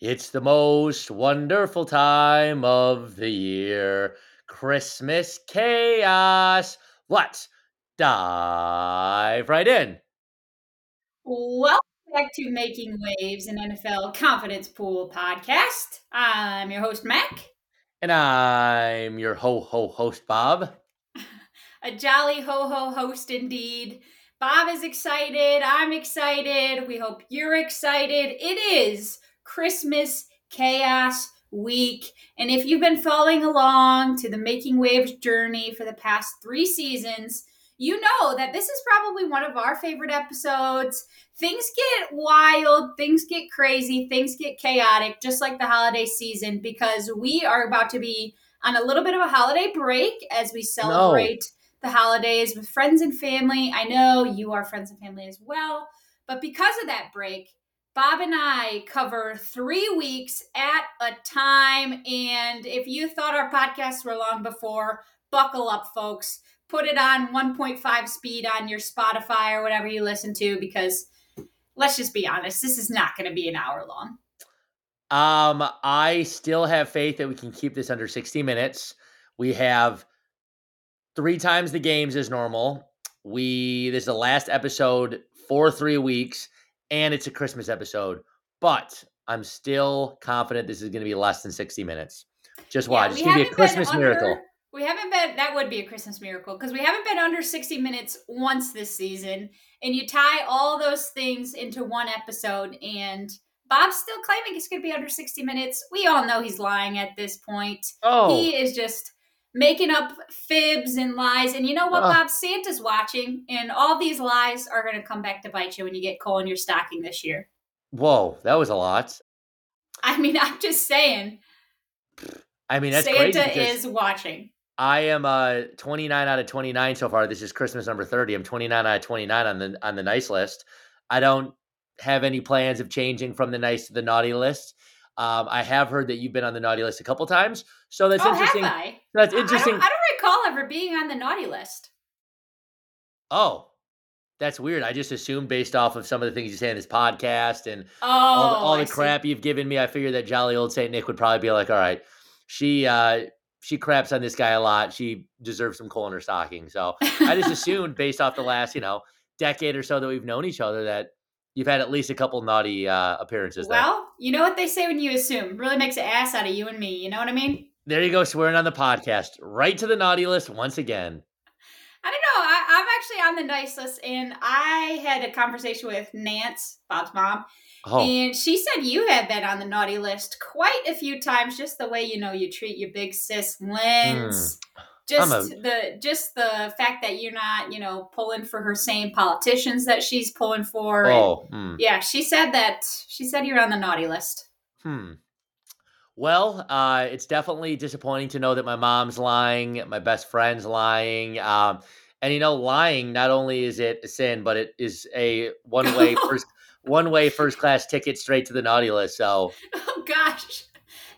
It's the most wonderful time of the year. Christmas chaos. Let's dive right in. Welcome back to Making Waves, an NFL confidence pool podcast. I'm your host, Mack. And I'm your ho ho host, Bob. A jolly ho ho host indeed. Bob is excited. I'm excited. We hope you're excited. It is Christmas chaos week. And if you've been following along to the Making Waves journey for the past three seasons, you know that this is probably one of our favorite episodes. Things get wild, things get crazy, things get chaotic, just like the holiday season, because we are about to be on a little bit of a holiday break as we celebrate no. the holidays with friends and family. I know you are friends and family as well. But because of that break, Bob and I cover three weeks at a time. And if you thought our podcasts were long before, buckle up, folks. Put it on 1.5 speed on your Spotify or whatever you listen to, because let's just be honest, this is not going to be an hour long. Um, I still have faith that we can keep this under 60 minutes. We have three times the games as normal. We this is the last episode for three weeks and it's a Christmas episode. But I'm still confident this is going to be less than 60 minutes. Just watch. Yeah, it's going to be a Christmas under, miracle. We haven't been, that would be a Christmas miracle because we haven't been under 60 minutes once this season. And you tie all those things into one episode, and Bob's still claiming it's going to be under 60 minutes. We all know he's lying at this point. Oh. He is just making up fibs and lies. And you know what, Bob? Santa's watching, and all these lies are going to come back to bite you when you get coal in your stocking this year. Whoa, that was a lot. I mean, I'm just saying. I mean, that's Santa is watching. I am uh 29 out of 29 so far. This is Christmas number 30. I'm 29 out of 29 on the on the nice list. I don't have any plans of changing from the nice to the naughty list. Um, I have heard that you've been on the naughty list a couple times, so that's oh, interesting. Have I? That's interesting. I don't, I don't recall ever being on the naughty list. Oh, that's weird. I just assumed based off of some of the things you say in this podcast and oh, all, all the crap you've given me, I figured that jolly old Saint Nick would probably be like, "All right, she uh, she craps on this guy a lot. She deserves some coal in her stocking." So I just assumed based off the last you know decade or so that we've known each other that you've had at least a couple naughty uh, appearances. Well, there. you know what they say when you assume really makes an ass out of you and me. You know what I mean? There you go, swearing on the podcast, right to the naughty list once again. I don't know. I, am actually on the nice list, and I had a conversation with Nance, Bob's mom, oh. and she said you have been on the naughty list quite a few times. Just the way you know you treat your big sis Linz. Mm just a, the just the fact that you're not you know pulling for her same politicians that she's pulling for oh and, hmm. yeah she said that she said you're on the naughty list. Hmm. Well uh, it's definitely disappointing to know that my mom's lying my best friend's lying um, and you know lying not only is it a sin but it is a one way first one way first class ticket straight to the naughty list so oh gosh.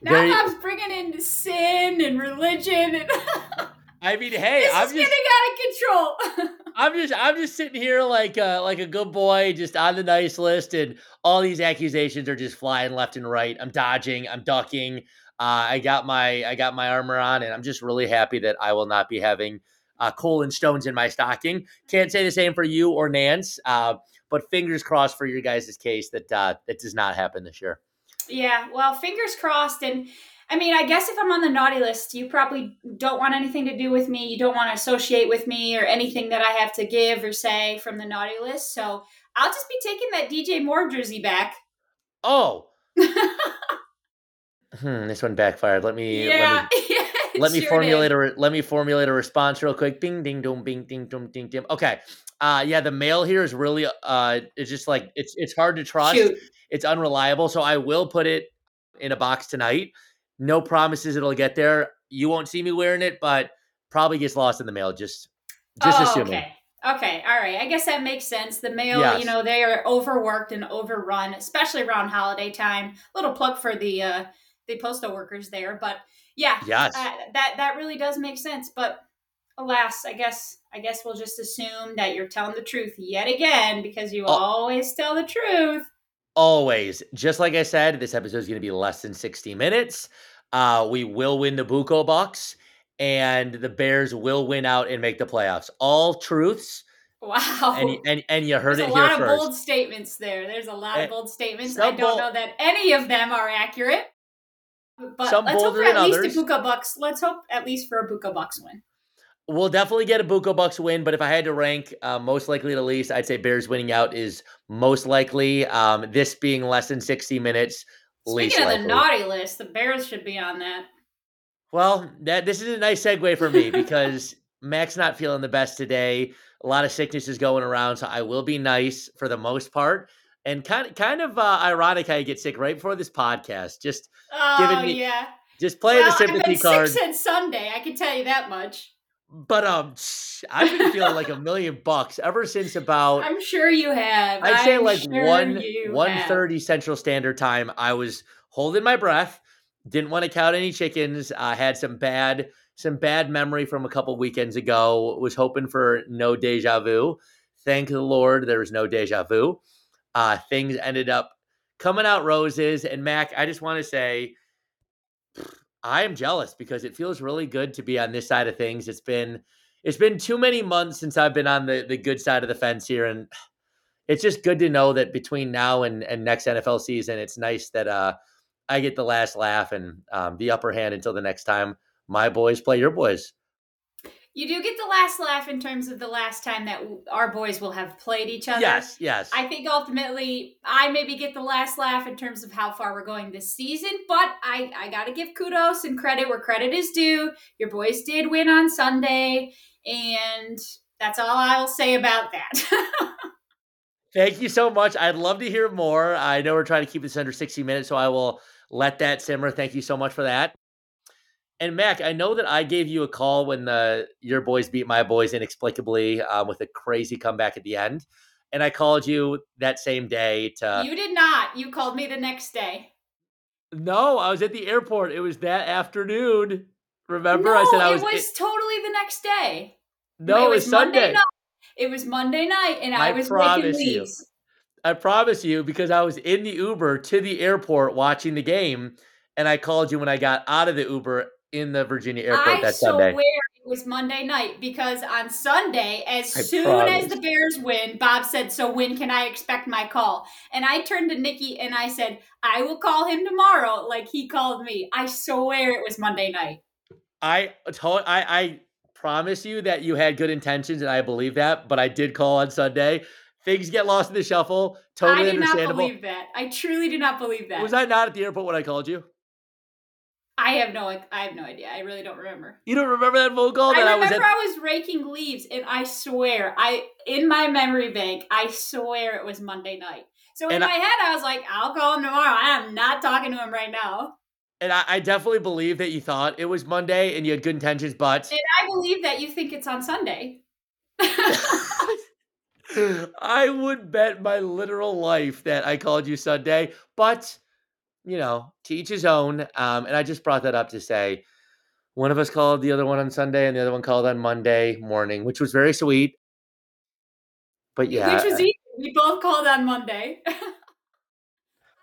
Now Bob's bringing in sin and religion and I mean, hey, this I'm is just getting out of control. I'm just I'm just sitting here like uh, like a good boy, just on the nice list, and all these accusations are just flying left and right. I'm dodging, I'm ducking. Uh, I got my I got my armor on, and I'm just really happy that I will not be having uh, coal and stones in my stocking. Can't say the same for you or Nance, uh, but fingers crossed for your guys' case that uh, that does not happen this year. Yeah, well, fingers crossed, and I mean, I guess if I'm on the naughty list, you probably don't want anything to do with me. You don't want to associate with me or anything that I have to give or say from the naughty list. So I'll just be taking that DJ Moore jersey back. Oh. hmm, this one backfired. Let me yeah, let me, yeah, let me sure formulate a let me formulate a response real quick. Bing ding dong bing ding dong ding ding. Okay. Uh yeah, the mail here is really uh it's just like it's it's hard to trust. Shoot. It's unreliable. So I will put it in a box tonight. No promises it'll get there. You won't see me wearing it, but probably gets lost in the mail. Just, just oh, assuming. Okay. Okay, all right. I guess that makes sense. The mail, yes. you know, they are overworked and overrun, especially around holiday time. Little plug for the uh the postal workers there, but yeah, yes, uh, that that really does make sense. But alas, I guess I guess we'll just assume that you're telling the truth yet again because you oh. always tell the truth always, just like I said, this episode is going to be less than 60 minutes. Uh, we will win the Buco Bucks, and the Bears will win out and make the playoffs. All truths. Wow. And, and, and you heard There's it a lot of first. bold statements there. There's a lot of eh, bold statements. I don't bold, know that any of them are accurate. But let's hope for at least others. a Buco Bucks. Let's hope at least for a Buco Bucks win. We'll definitely get a Buco Bucks win, but if I had to rank uh, most likely to least, I'd say Bears winning out is most likely. Um, this being less than 60 minutes, Speaking of likely. the naughty list, the Bears should be on that. Well, that this is a nice segue for me because Mack's not feeling the best today. A lot of sickness is going around, so I will be nice for the most part. And kind of, kind of uh, ironic how you get sick right before this podcast. Just oh, giving me, yeah. Just playing well, the sympathy I've been card. Sick since Sunday, I can tell you that much. But um, I've been feeling like a million bucks ever since about. I'm sure you have. I'd say I'm like sure one one thirty Central Standard Time. I was holding my breath. Didn't want to count any chickens. I had some bad some bad memory from a couple weekends ago. Was hoping for no deja vu. Thank the Lord, there was no deja vu. Uh, things ended up coming out roses. And Mack, I just want to say I am jealous because it feels really good to be on this side of things. It's been it's been too many months since I've been on the the good side of the fence here, and it's just good to know that between now and and next NFL season, it's nice that uh I get the last laugh and um, the upper hand until the next time my boys play your boys you do get the last laugh in terms of the last time that our boys will have played each other. Yes, yes. I think ultimately I maybe get the last laugh in terms of how far we're going this season, but I I got to give kudos and credit where credit is due. Your boys did win on Sunday, and that's all I'll say about that. Thank you so much. I'd love to hear more. I know we're trying to keep this under 60 minutes, so I will let that simmer. Thank you so much for that. And Mack, I know that I gave you a call when the your boys beat my boys inexplicably um, with a crazy comeback at the end, and I called you that same day to. You did not. You called me the next day. No, I was at the airport. It was that afternoon. Remember, no, I said I was. It was it, totally the next day. No, it was, it was Sunday. Night. It was Monday night, and I, I was promise making leaves. You. I promise you, because I was in the Uber to the airport watching the game, and I called you when I got out of the Uber in the Virginia airport I that Sunday. I swear it was Monday night because on Sunday, as I soon promise. as the Bears win, Bob said, "So when can I expect my call?" And I turned to Nikki and I said, "I will call him tomorrow." Like he called me. I swear it was Monday night. I told I I promise you that you had good intentions, and I believe that. But I did call on Sunday. Things get lost in the shuffle. Totally I do understandable. not believe that. I truly do not believe that. Was I not at the airport when I called you? I have no, I have no idea. I really don't remember. You don't remember that phone call? That I remember I was, at- I was raking leaves, and I swear, I in my memory bank, I swear it was Monday night. So in and my I, head, I was like, "I'll call him tomorrow." I am not talking to him right now. And I, I, definitely believe that you thought it was Monday and you had good intentions, but and I believe that you think it's on Sunday. I would bet my literal life that I called you Sunday, but you know, to each his own. Um, and I just brought that up to say one of us called the other one on Sunday and the other one called on Monday morning, which was very sweet. But yeah. Which was easy. We both called on Monday.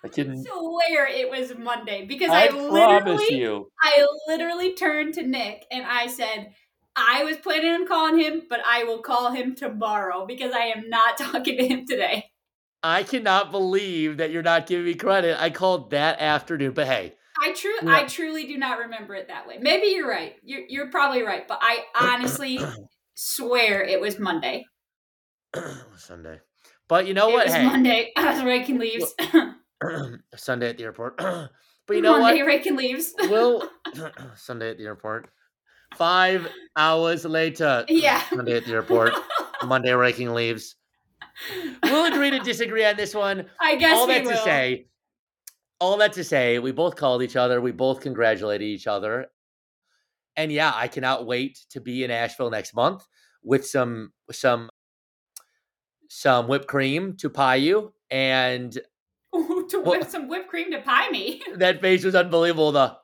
I didn't swear it was Monday because I, I literally you. I literally turned to Nick and I said, I was planning on calling him, but I will call him tomorrow because I am not talking to him today. I cannot believe that you're not giving me credit. I called that afternoon, but hey. I true yeah. I truly do not remember it that way. Maybe you're right. You're you're probably right, but I honestly swear it was Monday. Sunday. But you know it what? Was hey. Monday. I was raking leaves. Sunday at the airport. but you know Monday what? raking leaves. Will Sunday at the airport. Five hours later. Yeah. Sunday at the airport. Monday raking leaves we'll agree to disagree on this one. I guess all that will. to say, all that to say, we both called each other. We both congratulated each other. And yeah, I cannot wait to be in Asheville next month with some some some whipped cream to pie you and Ooh, to whip well, some whipped cream to pie me. that face was unbelievable. The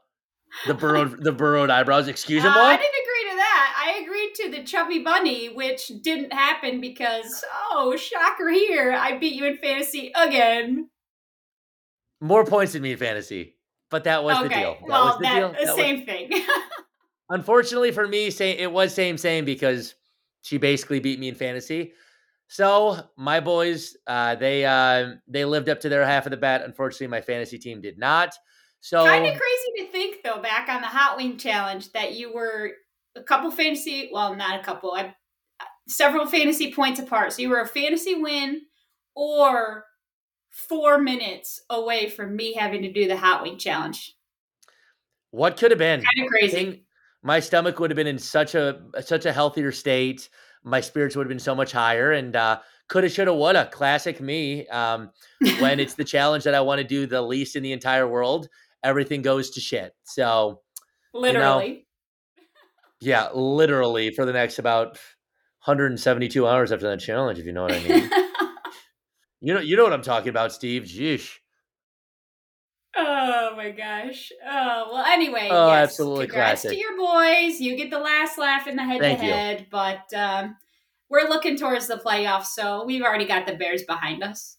the burrowed the burrowed eyebrows. Excuse me. Uh, I didn't agree to that. To the chubby bunny, which didn't happen because oh shocker here, I beat you in fantasy again. More points than me in fantasy, but that was okay. the deal. That well, was the that, deal. That same was... thing. Unfortunately for me, say it was same same because she basically beat me in fantasy. So my boys, uh, they uh, they lived up to their half of the bet. Unfortunately, my fantasy team did not. So kind of crazy to think though, back on the Hot Wing Challenge, that you were a couple fantasy, well, not a couple, I, several fantasy points apart. So you were a fantasy win or four minutes away from me having to do the Hot Wing Challenge. What could have been? Kind of crazy. my stomach would have been in such a such a healthier state. My spirits would have been so much higher, and uh, coulda, shoulda, woulda. Classic me. Um, when it's the challenge that I want to do the least in the entire world, everything goes to shit. So, literally, yeah, literally for the next about 172 hours after that challenge, if you know what I mean. you know, you know what I'm talking about, Steve. Jeez. Oh my gosh. Oh well. Anyway, oh, yes, absolutely congrats classic. to your boys. You get the last laugh in the head to head, but um, we're looking towards the playoffs, so we've already got the Bears behind us.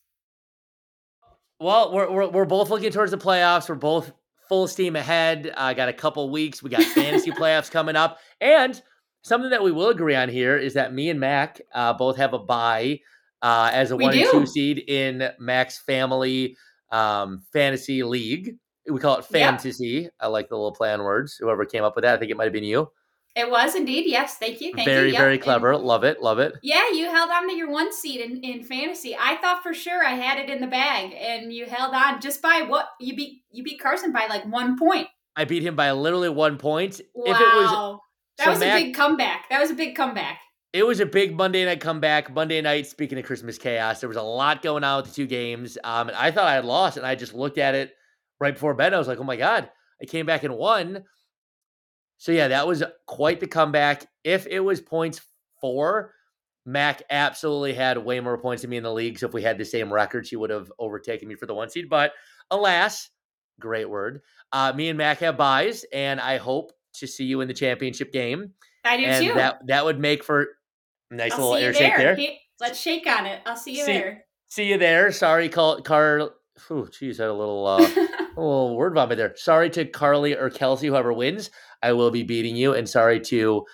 Well, we're, we're, we're both looking towards the playoffs. We're both full steam ahead. I uh, got a couple weeks. We got fantasy playoffs coming up. And something that we will agree on here is that me and Mack uh, both have a bye uh, as a we one do. and two seed in Mack's family um, fantasy league. We call it fantasy. Yep. I like the little play on words. Whoever came up with that, I think it might have been you. It was indeed. Yes. Thank you. Thank you very, you. very very clever. And love it. Love it. Yeah. You held on to your one seed in, in fantasy. I thought for sure I had it in the bag and you held on just by what you beat, you beat Carson by like one point. I beat him by literally one point. Wow. If it was, that so was Mack, a big comeback. That was a big comeback. It was a big Monday night comeback. Monday night, speaking of Christmas chaos, there was a lot going on with the two games. Um, and I thought I had lost, and I just looked at it right before bed. I was like, oh my God, I came back and won. So yeah, that was quite the comeback. If it was points four, Mack absolutely had way more points than me in the league. So if we had the same record, she would have overtaken me for the one seed. But alas, great word. Uh, me and Mack have buys, and I hope to see you in the championship game. I do and too. That that would make for nice I'll little air there. shake there. let's shake on it. I'll see you see, there. See you there. Sorry, Carl. Car- oh, geez, had a little uh, a little word vomit there. Sorry to Carly or Kelsey, whoever wins. I will be beating you. And sorry to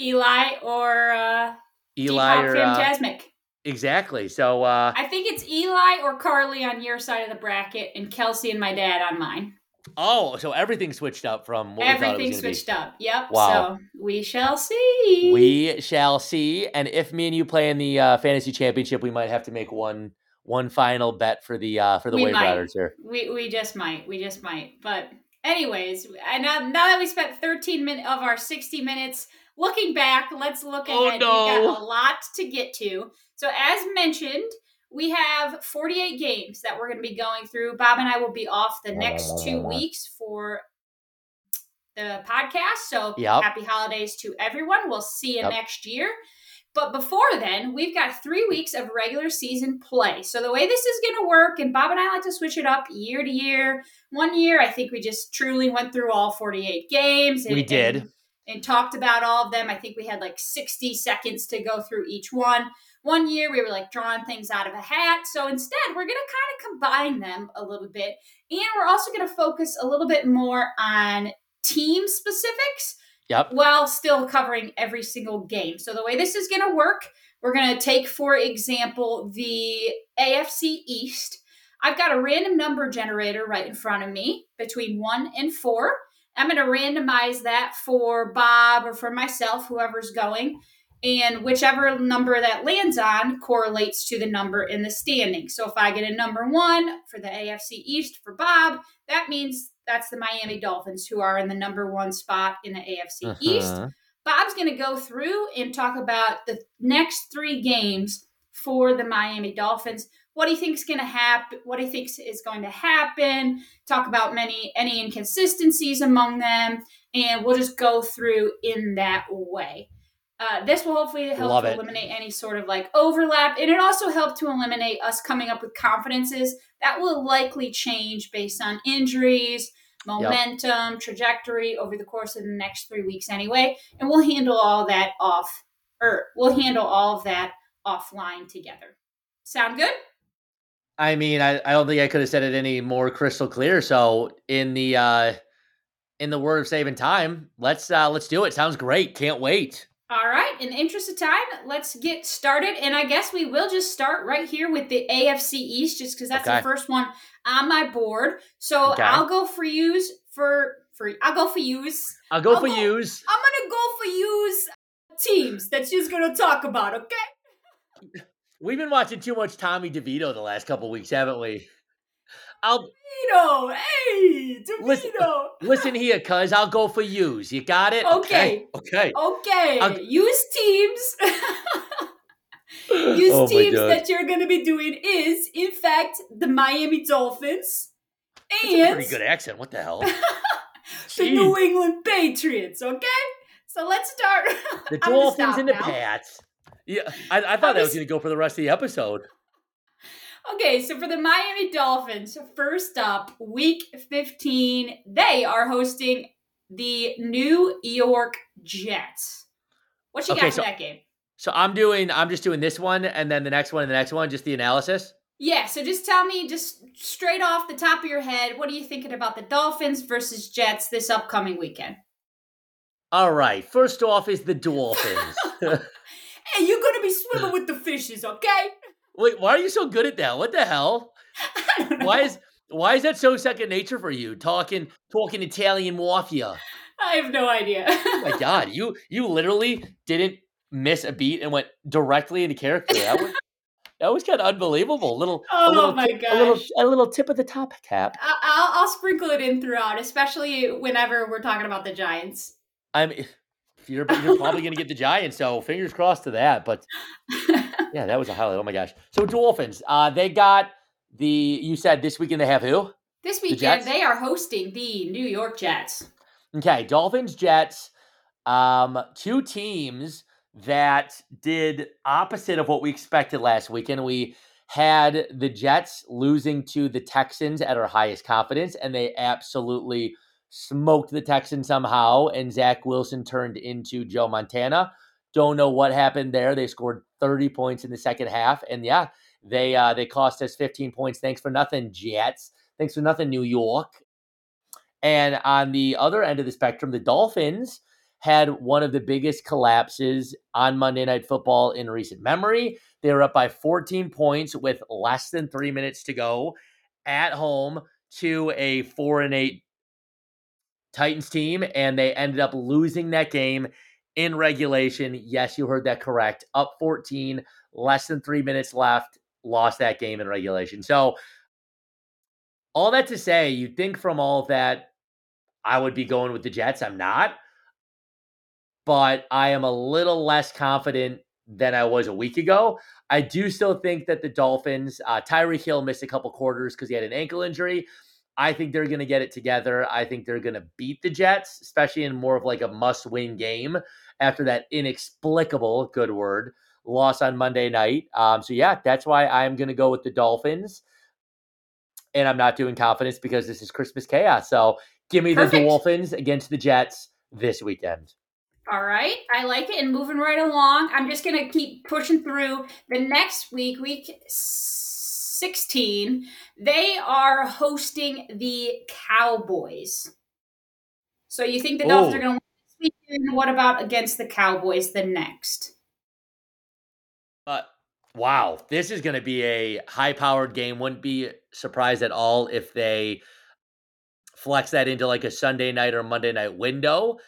Eli or uh, Eli or uh, Phantasmic. Uh, exactly. So uh, I think it's Eli or Carly on your side of the bracket, and Kelsey and my dad on mine. Oh, so everything switched up from what everything switched be. up. Yep. Wow. So we shall see. We shall see. And if me and you play in the uh, fantasy championship, we might have to make one one final bet for the uh, for the wave riders here. We we just might. We just might. But Anyways, and now, now that we spent 13 minutes of our 60 minutes looking back, let's look oh, ahead. No. We got a lot to get to. So, as mentioned, we have 48 games that we're going to be going through. Bob and I will be off the next two weeks for the podcast. So, yep. happy holidays to everyone. We'll see you yep. next year. But before then, we've got three weeks of regular season play. So the way this is going to work, and Bob and I like to switch it up year to year. One year, I think we just truly went through all 48 games. And, we did. And, and talked about all of them. I think we had like 60 seconds to go through each one. One year, we were like drawing things out of a hat. So instead, we're going to kind of combine them a little bit. And we're also going to focus a little bit more on team specifics Yep. While still covering every single game. So the way this is going to work, we're going to take, for example, the AFC East. I've got a random number generator right in front of me between one and four. I'm going to randomize that for Bob or for myself, whoever's going. And whichever number that lands on correlates to the number in the standing. So if I get a number one for the AFC East for Bob, that means that's the Miami Dolphins, who are in the number one spot in the AFC uh-huh. East. Bob's going to go through and talk about the next three games for the Miami Dolphins. What he thinks going to happen, what he thinks is going to happen. Talk about many any inconsistencies among them, and we'll just go through in that way. Uh, this will hopefully help Love to it. eliminate any sort of like overlap, and it also helped to eliminate us coming up with confidences that will likely change based on injuries, momentum, yep. trajectory over the course of the next three weeks anyway, and we'll handle all that off, or we'll handle all of that offline together. Sound good? I mean, I, I don't think I could have said it any more crystal clear. So in the uh in the word of saving time, let's uh let's do it. Sounds great. Can't wait. All right. In the interest of time, let's get started. And I guess we will just start right here with the AFC East, just because that's okay. the first one on my board. So okay. I'll go for use for for I'll go for use. I'll go I'll for go, use. I'm gonna go for use teams that she's gonna talk about, okay? We've been watching too much Tommy DeVito the last couple weeks, haven't we? I'll DeVito, hey, DeVito. Listen, listen here, cuz I'll go for use. You got it? Okay. Okay. Okay. okay. Use teams. use oh teams that you're gonna be doing is, in fact, the Miami Dolphins. And That's a pretty good accent. What the hell? the New England Patriots, okay? So let's start. The Dolphins and the Pats. Yeah, I, I thought that was going to go for the rest of the episode. Okay, so for the Miami Dolphins, first up, week 15, they are hosting the New York Jets. What you okay, got so, for that game? So I'm doing I'm just doing this one and then the next one and the next one, just the analysis. Yeah, so just tell me just straight off the top of your head, what are you thinking about the Dolphins versus Jets this upcoming weekend? All right. First off is the Dolphins. hey, you're gonna be swimming with the fishes, okay? Wait, why are you so good at that? What the hell? Why is why is that so second nature for you? Talking talking Italian mafia. I have no idea. oh my god, you you literally didn't miss a beat and went directly into character. That was that was kind of unbelievable. Little, oh little my gosh, a little, a little tip of the top cap. I'll, I'll sprinkle it in throughout, especially whenever we're talking about the Giants. I mean, you're you're probably going to get the Giants, so fingers crossed to that. But yeah, that was a highlight. Oh my gosh! So Dolphins, uh, they got the. You said this weekend they have who? This weekend the they are hosting the New York Jets. Okay, Dolphins, Jets, um, two teams that did opposite of what we expected last weekend. We had the Jets losing to the Texans at our highest confidence, and they absolutely smoked the Texans somehow, and Zach Wilson turned into Joe Montana. Don't know what happened there. They scored 30 points in the second half, and yeah, they uh, they cost us 15 points. Thanks for nothing, Jets. Thanks for nothing, New York. And on the other end of the spectrum, the Dolphins had one of the biggest collapses on Monday Night Football in recent memory. They were up by 14 points with less than three minutes to go at home to a four and eight Titans team, and they ended up losing that game in regulation. Yes, you heard that correct. Up 14, less than three minutes left, lost that game in regulation. So, all that to say, you'd think from all that, I would be going with the Jets. I'm not, but I am a little less confident than I was a week ago. I do still think that the Dolphins, uh, Tyreek Hill missed a couple quarters because he had an ankle injury. I think they're going to get it together. I think they're going to beat the Jets, especially in more of like a must win game after that inexplicable, good word, loss on Monday night. Um, so, yeah, that's why I'm going to go with the Dolphins. And I'm not doing confidence because this is Christmas chaos. So, give me Perfect. the Dolphins against the Jets this weekend. All right, I like it. And moving right along, I'm just going to keep pushing through the next week, week 16, they are hosting the Cowboys. So you think the Dolphins are going to win this weekend? What about against the Cowboys the next? Uh, wow, this is going to be a high-powered game. Wouldn't be surprised at all if they flex that into like a Sunday night or Monday night window.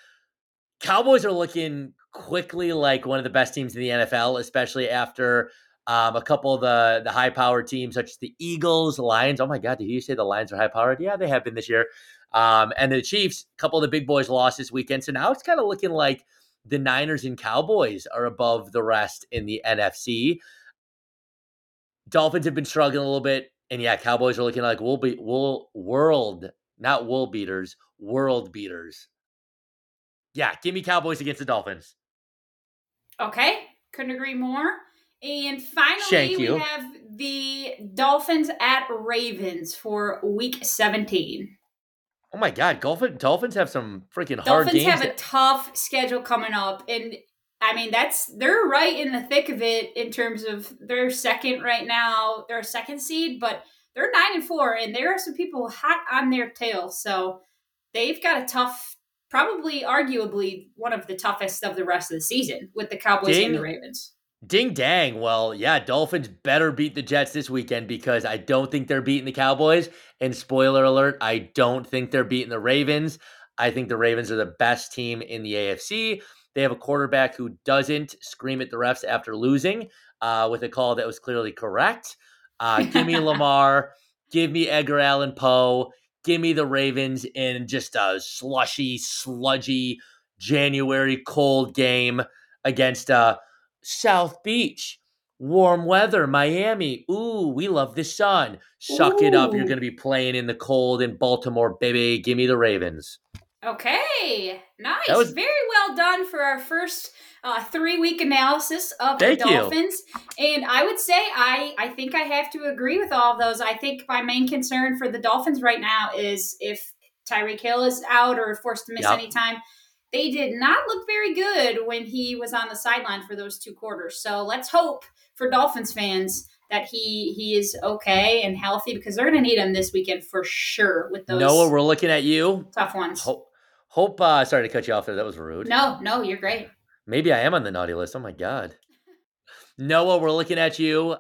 Cowboys are looking quickly like one of the best teams in the NFL, especially after um, a couple of the the high powered teams such as the Eagles, Lions. Oh my God, did you say the Lions are high powered? Yeah, they have been this year. Um, and the Chiefs, a couple of the big boys lost this weekend. So now it's kind of looking like the Niners and Cowboys are above the rest in the NFC. Dolphins have been struggling a little bit, and yeah, Cowboys are looking like we'll be we'll world, not wool beaters, world beaters. Yeah, give me Cowboys against the Dolphins. Okay, couldn't agree more. And finally, we have the Dolphins at Ravens for week 17. Oh my God, Dolphin, Dolphins have some freaking hard Dolphins have a tough schedule coming up. And I mean, that's they're right in the thick of it in terms of they're second right now. They're a second seed, but they're nine and four, and there are some people hot on their tail. So they've got a tough, probably arguably one of the toughest of the rest of the season with the Cowboys Ding. and the Ravens. Ding dang. Well, yeah, Dolphins better beat the Jets this weekend because I don't think they're beating the Cowboys. And spoiler alert, I don't think they're beating the Ravens. I think the Ravens are the best team in the AFC. They have a quarterback who doesn't scream at the refs after losing uh, with a call that was clearly correct. Uh, give me Lamar. Give me Edgar Allan Poe. Give me the Ravens in just a slushy, sludgy January cold game against uh, South Beach. Warm weather, Miami. Ooh, we love the sun. Suck Ooh. it up. You're going to be playing in the cold in Baltimore, baby. Give me the Ravens. Okay, nice. Was, Very well done for our first uh, three week analysis of the Dolphins. You. And I would say I I think I have to agree with all of those. I think my main concern for the Dolphins right now is if Tyreek Hill is out or forced to miss yep. any time. They did not look very good when he was on the sideline for those two quarters. So let's hope for Dolphins fans that he he is okay and healthy because they're going to need him this weekend for sure with those. Noah, we're looking at you. Tough ones. Hope, hope uh, sorry to cut you off there. That was rude. No, no, you're great. Maybe I am on the naughty list. Oh my god. Noah, we're looking at you.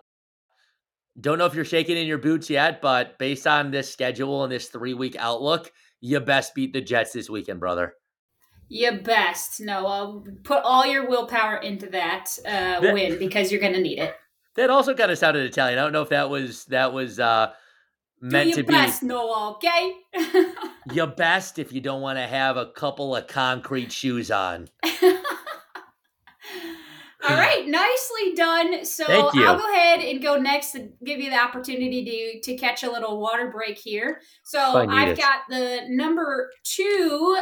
Don't know if you're shaking in your boots yet, but based on this schedule and this three week outlook, you best beat the Jets this weekend, brother. You best, Noah. Put all your willpower into that, uh, that win because you're going to need it. That also kind of sounded Italian. I don't know if that was that was uh, meant to be. best, Noah. Okay. your best if you don't want to have a couple of concrete shoes on. All right, nicely done. So I'll go ahead and go next and give you the opportunity to to catch a little water break here. So I've it. got the number two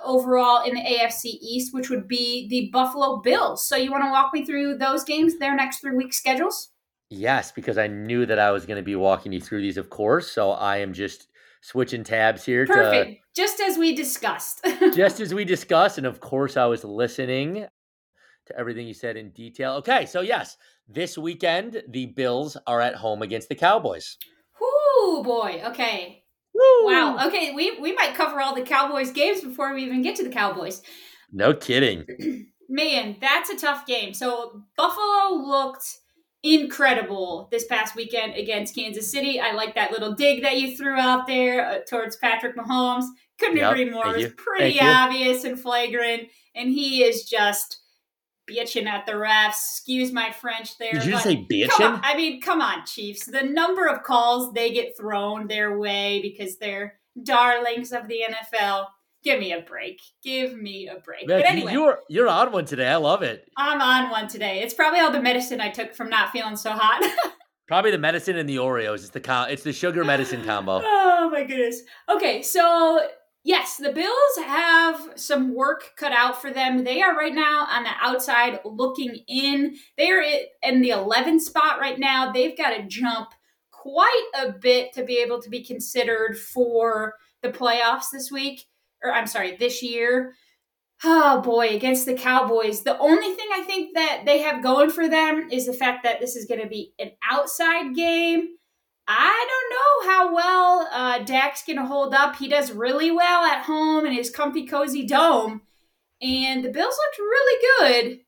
overall in the AFC East, which would be the Buffalo Bills. So you want to walk me through those games, their next three week schedules? Yes, because I knew that I was going to be walking you through these, of course. So I am just switching tabs here. Perfect. To, just as we discussed. just as we discussed. And of course, I was listening to everything you said in detail. Okay. So, yes, this weekend, the Bills are at home against the Cowboys. Whoo, boy. Okay. Woo! Wow. Okay, we we might cover all the Cowboys games before we even get to the Cowboys. No kidding. Man, that's a tough game. So Buffalo looked incredible this past weekend against Kansas City. I like that little dig that you threw out there uh, towards Patrick Mahomes. Couldn't yep, agree more. It was you. pretty thank obvious you. and flagrant, and he is just bitching at the refs. Excuse my French there. Did you say bitching? I mean, come on, Chiefs. The number of calls they get thrown their way because they're darlings of the NFL. Give me a break. Give me a break. but anyway, you're you're on one today. I love it. I'm on one today. It's probably all the medicine I took from not feeling so hot. probably the medicine and the Oreos. It's the co- it's the sugar medicine combo. Oh my goodness. Okay, so Yes, the Bills have some work cut out for them. They are right now on the outside looking in. They are in the 11th spot right now. They've got to jump quite a bit to be able to be considered for the playoffs this week, or I'm sorry, this year. Oh boy, against the Cowboys. The only thing I think that they have going for them is the fact that this is going to be an outside game. I don't know how well uh, Dak's going to hold up. He does really well at home in his comfy, cozy dome. And the Bills looked really good.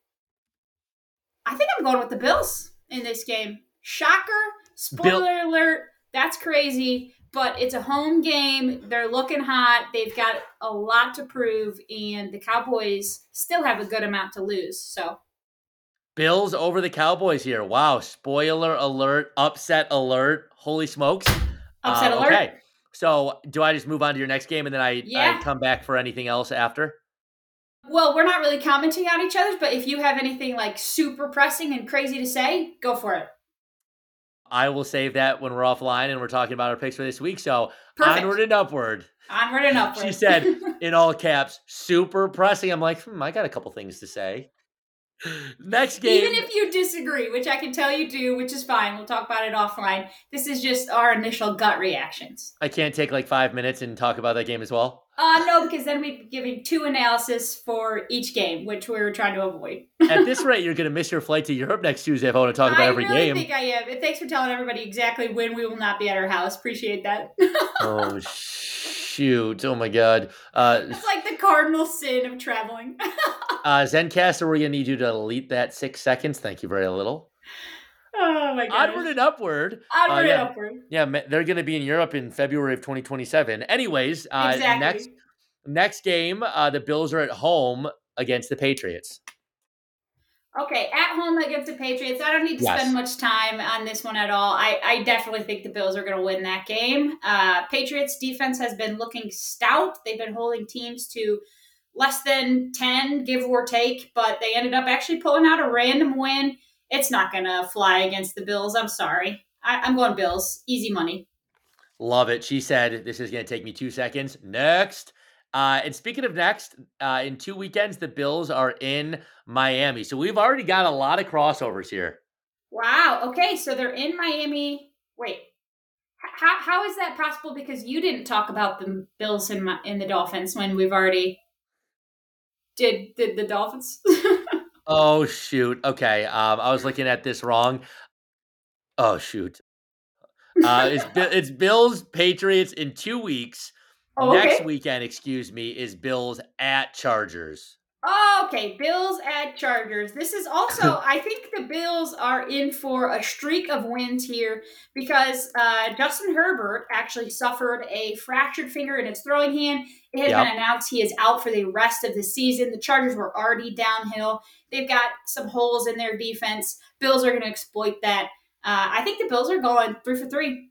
I think I'm going with the Bills in this game. Shocker. Spoiler Bill- alert. That's crazy. But it's a home game. They're looking hot. They've got a lot to prove. And the Cowboys still have a good amount to lose. So Bills over the Cowboys here. Wow. Spoiler alert. Upset alert. Holy smokes. Upset uh, alert. Okay. So do I just move on to your next game and then I, yeah. I come back for anything else after? Well, we're not really commenting on each other's, but if you have anything like super pressing and crazy to say, go for it. I will save that when we're offline and we're talking about our picks for this week. So Perfect. onward and upward. Onward and upward. she said in all caps, super pressing. I'm like, hmm, I got a couple things to say. Next game. Even if you disagree, which I can tell you do, which is fine, we'll talk about it offline. This is just our initial gut reactions. I can't take like five minutes and talk about that game as well. Uh, no, because then we'd be giving two analysis for each game, which we were trying to avoid. At this rate, you're going to miss your flight to Europe next Tuesday if I want to talk about I every really game. I think I am. And Thanks for telling everybody exactly when we will not be at our house. Appreciate that. oh, shoot. Oh, my God. Uh, it's like the cardinal sin of traveling. uh, Zencastr, we're going to need you to delete that six seconds. Thank you very little. Oh my god. Onward and upward. Onward uh, yeah, and upward. Yeah, they're going to be in Europe in February of 2027. Anyways, uh, exactly. next next game, uh, the Bills are at home against the Patriots. Okay, at home against the Patriots. I don't need to yes. spend much time on this one at all. I, I definitely think the Bills are going to win that game. Uh, Patriots defense has been looking stout. They've been holding teams to less than 10, give or take, but they ended up actually pulling out a random win it's not going to fly against the Bills. I'm sorry. I, am going Bills. Easy money. Love it. She said, This is going to take me two seconds. Next. Uh, and speaking of next, uh, in two weekends, the Bills are in Miami. So we've already got a lot of crossovers here. Wow. Okay. So they're in Miami. Wait. How, how is that possible? Because you didn't talk about the Bills and in, in the Dolphins when we've already did did the Dolphins. Oh shoot. Okay. Um, I was looking at this wrong. Oh shoot. Uh, it's it's Bills Patriots in two weeks. Oh, okay. Next weekend, excuse me, is Bills at Chargers. Okay, Bills at Chargers. This is also, I think the Bills are in for a streak of wins here because uh, Justin Herbert actually suffered a fractured finger in his throwing hand. It has yep. been announced he is out for the rest of the season. The Chargers were already downhill. They've got some holes in their defense. Bills are going to exploit that. Uh, I think the Bills are going three for three.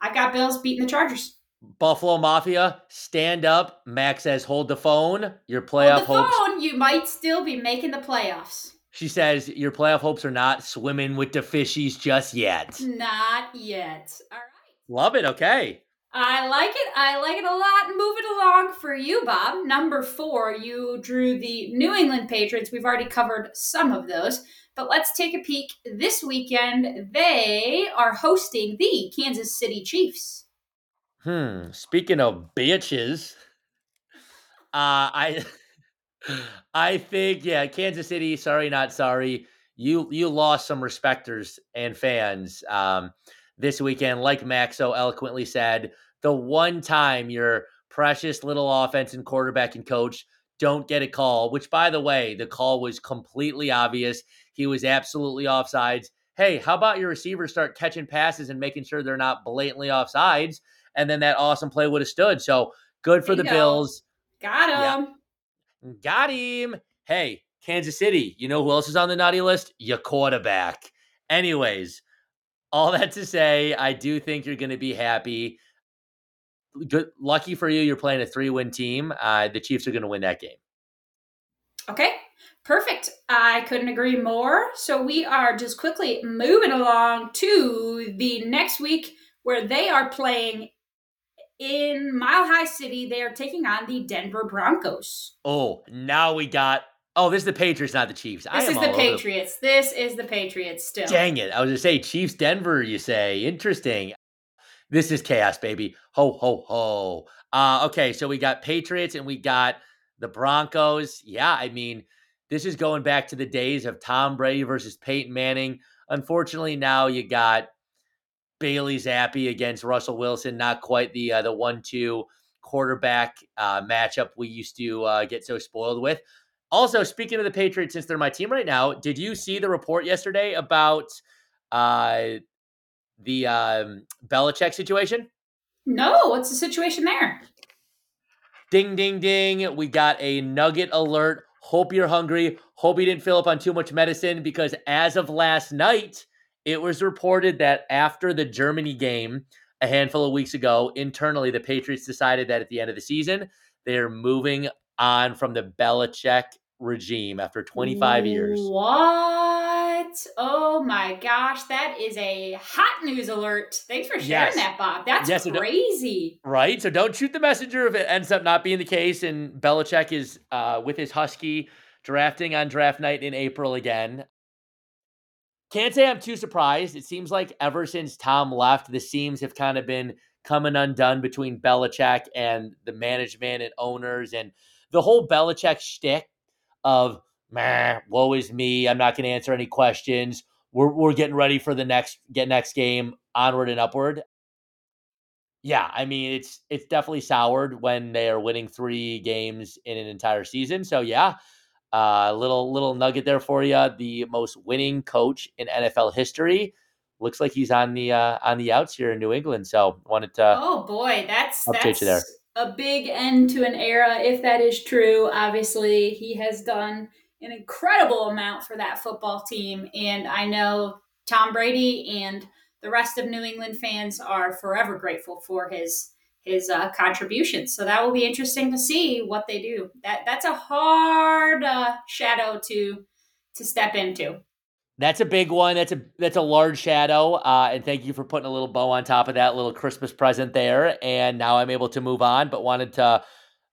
I've got Bills beating the Chargers. Buffalo Mafia, stand up. Max says, hold the phone. Your playoff hold the hopes. Phone, you might still be making the playoffs. She says, your playoff hopes are not swimming with the fishies just yet. Not yet. All right. Love it. Okay. I like it. I like it a lot. Moving along for you, Bob. Number four, you drew the New England Patriots. We've already covered some of those, but let's take a peek. This weekend, they are hosting the Kansas City Chiefs. Hmm. Speaking of bitches, uh, I I think yeah, Kansas City. Sorry, not sorry. You you lost some respecters and fans um, this weekend, like Max so eloquently said. The one time your precious little offense and quarterback and coach don't get a call, which by the way, the call was completely obvious. He was absolutely offsides. Hey, how about your receivers start catching passes and making sure they're not blatantly offsides? And then that awesome play would have stood. So good for Bingo. the Bills. Got him. Yeah. Got him. Hey, Kansas City, you know who else is on the naughty list? Your quarterback. Anyways, all that to say, I do think you're going to be happy. Good, lucky for you, you're playing a three-win team. Uh, the Chiefs are going to win that game. Okay, perfect. I couldn't agree more. So we are just quickly moving along to the next week where they are playing in Mile High City, they are taking on the Denver Broncos. Oh, now we got. Oh, this is the Patriots, not the Chiefs. This is the Patriots. This is the Patriots still. Dang it. I was going to say Chiefs, Denver, you say. Interesting. This is chaos, baby. Ho, ho, ho. Uh, okay, so we got Patriots and we got the Broncos. Yeah, I mean, this is going back to the days of Tom Brady versus Peyton Manning. Unfortunately, now you got Bailey Zappe against Russell Wilson, not quite the uh, the one two quarterback uh, matchup we used to uh, get so spoiled with. Also, speaking of the Patriots, since they're my team right now, did you see the report yesterday about uh, the um, Belichick situation? No, what's the situation there? Ding, ding, ding. We got a nugget alert. Hope you're hungry. Hope you didn't fill up on too much medicine because as of last night, it was reported that after the Germany game a handful of weeks ago, internally, the Patriots decided that at the end of the season, they're moving on from the Belichick regime after 25 years. What? Oh my gosh, that is a hot news alert. Thanks for sharing yes. that, Bob. That's yes, crazy. Right? So don't shoot the messenger if it ends up not being the case and Belichick is uh, with his Husky drafting on draft night in April again. Can't say I'm too surprised. It seems like ever since Tom left, the seams have kind of been coming undone between Belichick and the management and owners and the whole Belichick shtick of "meh, woe is me. I'm not going to answer any questions. We're we're getting ready for the next get next game, onward and upward." Yeah, I mean it's it's definitely soured when they are winning three games in an entire season. So yeah, uh, little little nugget there for you. The most winning coach in NFL history looks like he's on the uh, on the outs here in New England. So wanted to. Oh boy, that's that's there. a big end to an era if that is true. Obviously, he has done an incredible amount for that football team, and I know Tom Brady and the rest of New England fans are forever grateful for his his uh, contributions. So that will be interesting to see what they do. That that's a hard uh, shadow to to step into. That's a big one. That's a that's a large shadow. Uh, and thank you for putting a little bow on top of that little Christmas present there. And now I'm able to move on, but wanted to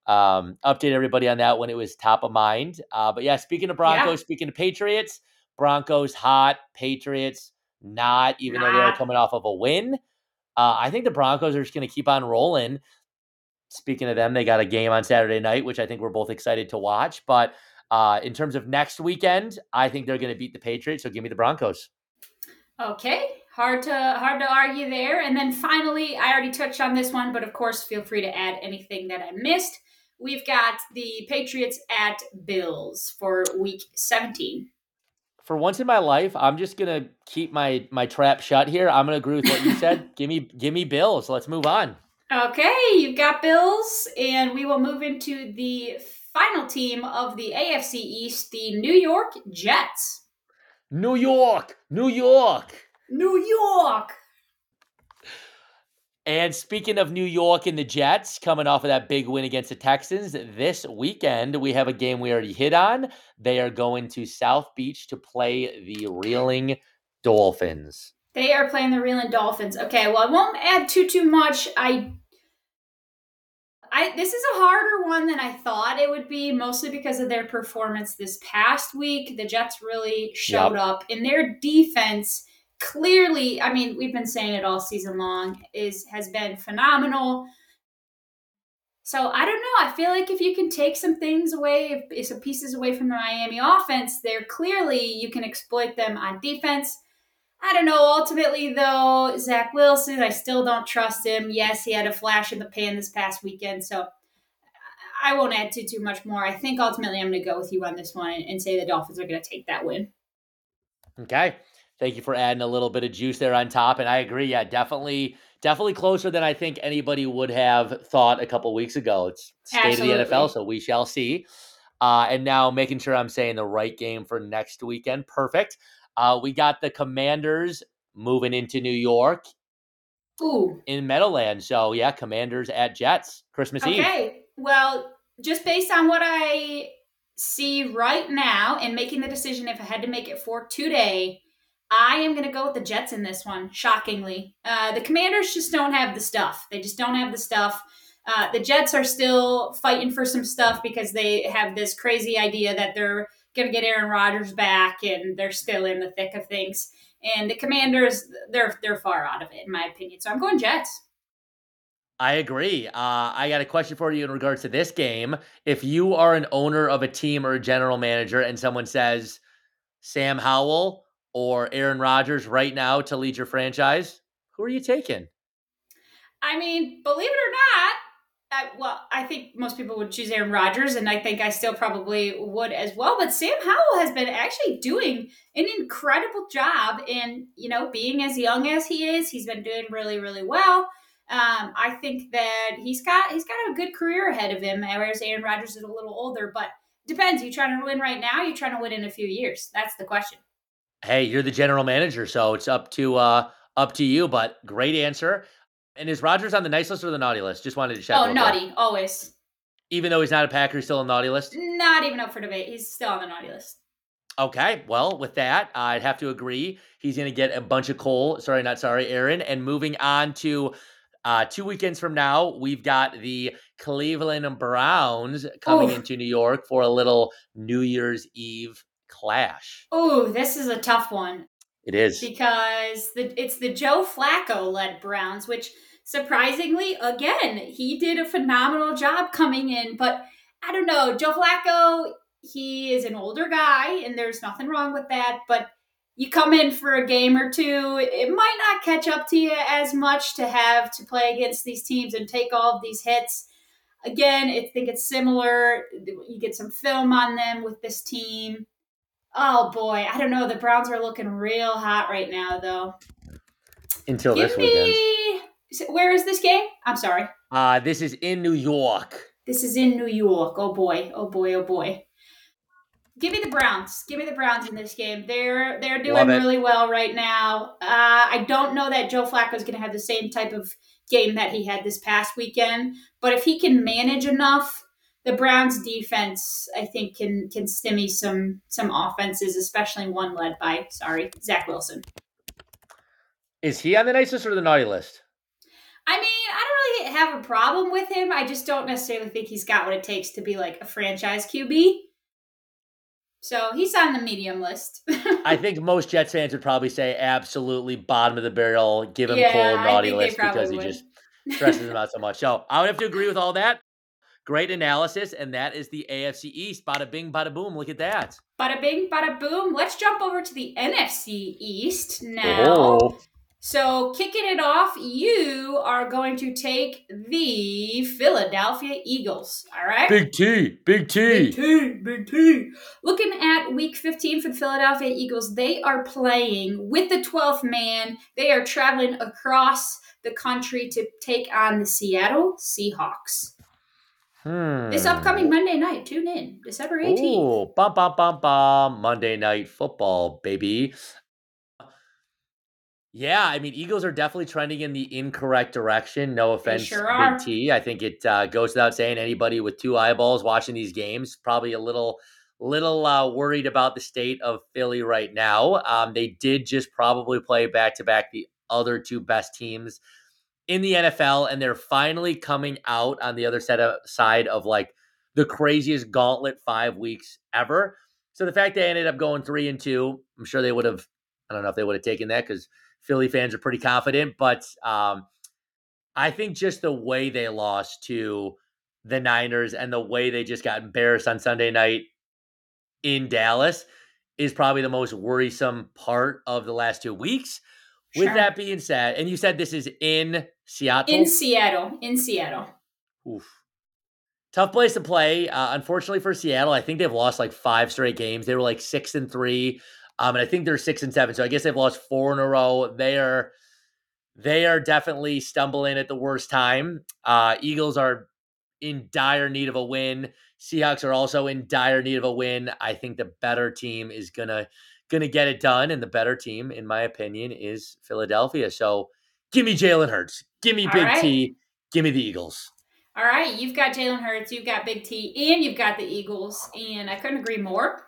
um, update everybody on that when it was top of mind. Uh, but yeah, speaking of Broncos, yeah. speaking of Patriots, Broncos hot, Patriots not, even though they're coming off of a win. Uh, I think the Broncos are just going to keep on rolling. Speaking of them, they got a game on Saturday night, which I think we're both excited to watch. But uh, in terms of next weekend, I think they're going to beat the Patriots. So give me the Broncos. Okay, hard to hard to argue there. And then finally, I already touched on this one, but of course, feel free to add anything that I missed. We've got the Patriots at Bills for Week 17. For once in my life, I'm just gonna keep my my trap shut here. I'm gonna agree with what you said. give me give me Bills. Let's move on. Okay, you've got Bills, and we will move into the final team of the AFC East, the New York Jets. New York, New York, New York. And speaking of New York and the Jets coming off of that big win against the Texans, this weekend we have a game we already hit on. They are going to South Beach to play the Reeling Dolphins. They are playing the Reeling Dolphins. Okay, well, I won't add too too much. I I this is a harder one than I thought it would be, mostly because of their performance this past week. The Jets really showed yep. up, in their defense clearly, I mean, we've been saying it all season long, is has been phenomenal. So I don't know. I feel like if you can take some things away, if some pieces away from the Miami offense, they're clearly you can exploit them on defense. I don't know. Ultimately, though, Zach Wilson, I still don't trust him. Yes, he had a flash in the pan this past weekend, so I won't add too too much more. I think ultimately I'm going to go with you on this one and say the Dolphins are going to take that win. Okay, thank you for adding a little bit of juice there on top, and I agree. Yeah, definitely, definitely closer than I think anybody would have thought a couple weeks ago. It's state Absolutely. of the NFL, so we shall see. Uh, and now making sure I'm saying the right game for next weekend. Perfect. Uh, we got the Commanders moving into New York. Ooh. In Meadowlands. So, yeah, Commanders at Jets, Christmas okay. Eve. Okay. Well, just based on what I see right now and making the decision if I had to make it for today, I am going to go with the Jets in this one, shockingly. Uh, the Commanders just don't have the stuff. They just don't have the stuff. Uh, the Jets are still fighting for some stuff because they have this crazy idea that they're going to get Aaron Rodgers back, and they're still in the thick of things. And the Commanders, they're they're far out of it, in my opinion. So I'm going Jets. I agree. Uh, I got a question for you in regards to this game. If you are an owner of a team or a general manager, and someone says Sam Howell or Aaron Rodgers right now to lead your franchise, who are you taking? I mean, believe it or not, I, well, I think most people would choose Aaron Rodgers, and I think I still probably would as well. But Sam Howell has been actually doing an incredible job in, you know, being as young as he is. He's been doing really, really well. Um, I think that he's got he's got a good career ahead of him. Whereas Aaron Rodgers is a little older, but depends. You trying to win right now? You trying to win in a few years? That's the question. Hey, you're the general manager, so it's up to uh up to you. But great answer. And is Rodgers on the nice list or the naughty list? Just wanted to check. Oh, naughty, quick. always. Even though he's not a Packer, he's still on the naughty list? Not even up for debate. He's still on the naughty list. Okay, well, with that, I'd have to agree. He's going to get a bunch of coal. Sorry, not sorry, Aaron. And moving on to Uh, two weekends from now, we've got the Cleveland Browns coming Ooh. into New York for a little New Year's Eve clash. Oh, this is a tough one. It is because the, it's the Joe Flacco led Browns, which surprisingly, again, he did a phenomenal job coming in. But I don't know, Joe Flacco, he is an older guy, and there's nothing wrong with that. But you come in for a game or two, it might not catch up to you as much to have to play against these teams and take all of these hits. Again, I think it's similar. You get some film on them with this team. Oh boy, I don't know. The Browns are looking real hot right now, though. Until Give this me... weekend. Where is this game? I'm sorry. Uh, this is in New York. This is in New York. Oh boy. Oh boy. Oh boy. Give me the Browns. Give me the Browns in this game. They're they're doing really well right now. Uh, I don't know that Joe Flacco is going to have the same type of game that he had this past weekend, but if he can manage enough, the Browns defense I think can can stimmy some some offenses, especially one led by sorry Zach Wilson. Is he on the nice list or the naughty list? I mean, I don't really have a problem with him. I just don't necessarily think he's got what it takes to be like a franchise QB. So he's on the medium list. I think most Jets fans would probably say absolutely bottom of the barrel, give him yeah, cold naughty list because he just stresses him out so much. So I would have to agree with all that. Great analysis, and that is the AFC East. Bada bing, bada boom. Look at that. Bada bing, bada boom. Let's jump over to the NFC East now. Oh. So, kicking it off, you are going to take the Philadelphia Eagles. All right. Big T. Big T. Big T. Big T. Looking at week 15 for the Philadelphia Eagles, they are playing with the 12th man. They are traveling across the country to take on the Seattle Seahawks. Hmm. This upcoming Monday night, tune in December 18th. Oh, bum, bum, bum, bum. Monday night football, baby. Yeah, I mean, Eagles are definitely trending in the incorrect direction. No offense, sure Big T. I think it uh, goes without saying anybody with two eyeballs watching these games probably a little, little uh, worried about the state of Philly right now. Um, they did just probably play back to back the other two best teams in the NFL, and they're finally coming out on the other side of, side of like the craziest gauntlet five weeks ever. So the fact they ended up going three and two, I'm sure they would have. I don't know if they would have taken that because Philly fans are pretty confident, but um, I think just the way they lost to the Niners and the way they just got embarrassed on Sunday night in Dallas is probably the most worrisome part of the last two weeks. Sure. With that being said, and you said this is in Seattle? In Seattle. In Seattle. Oof. Tough place to play. Uh, unfortunately for Seattle, I think they've lost like five straight games. They were like six and three um, and I think they're six and seven. So I guess they've lost four in a row. They are they are definitely stumbling at the worst time. Uh, Eagles are in dire need of a win. Seahawks are also in dire need of a win. I think the better team is gonna gonna get it done, and the better team, in my opinion, is Philadelphia. So give me Jalen Hurts, give me All Big right. T, give me the Eagles. All right, you've got Jalen Hurts, you've got Big T, and you've got the Eagles, and I couldn't agree more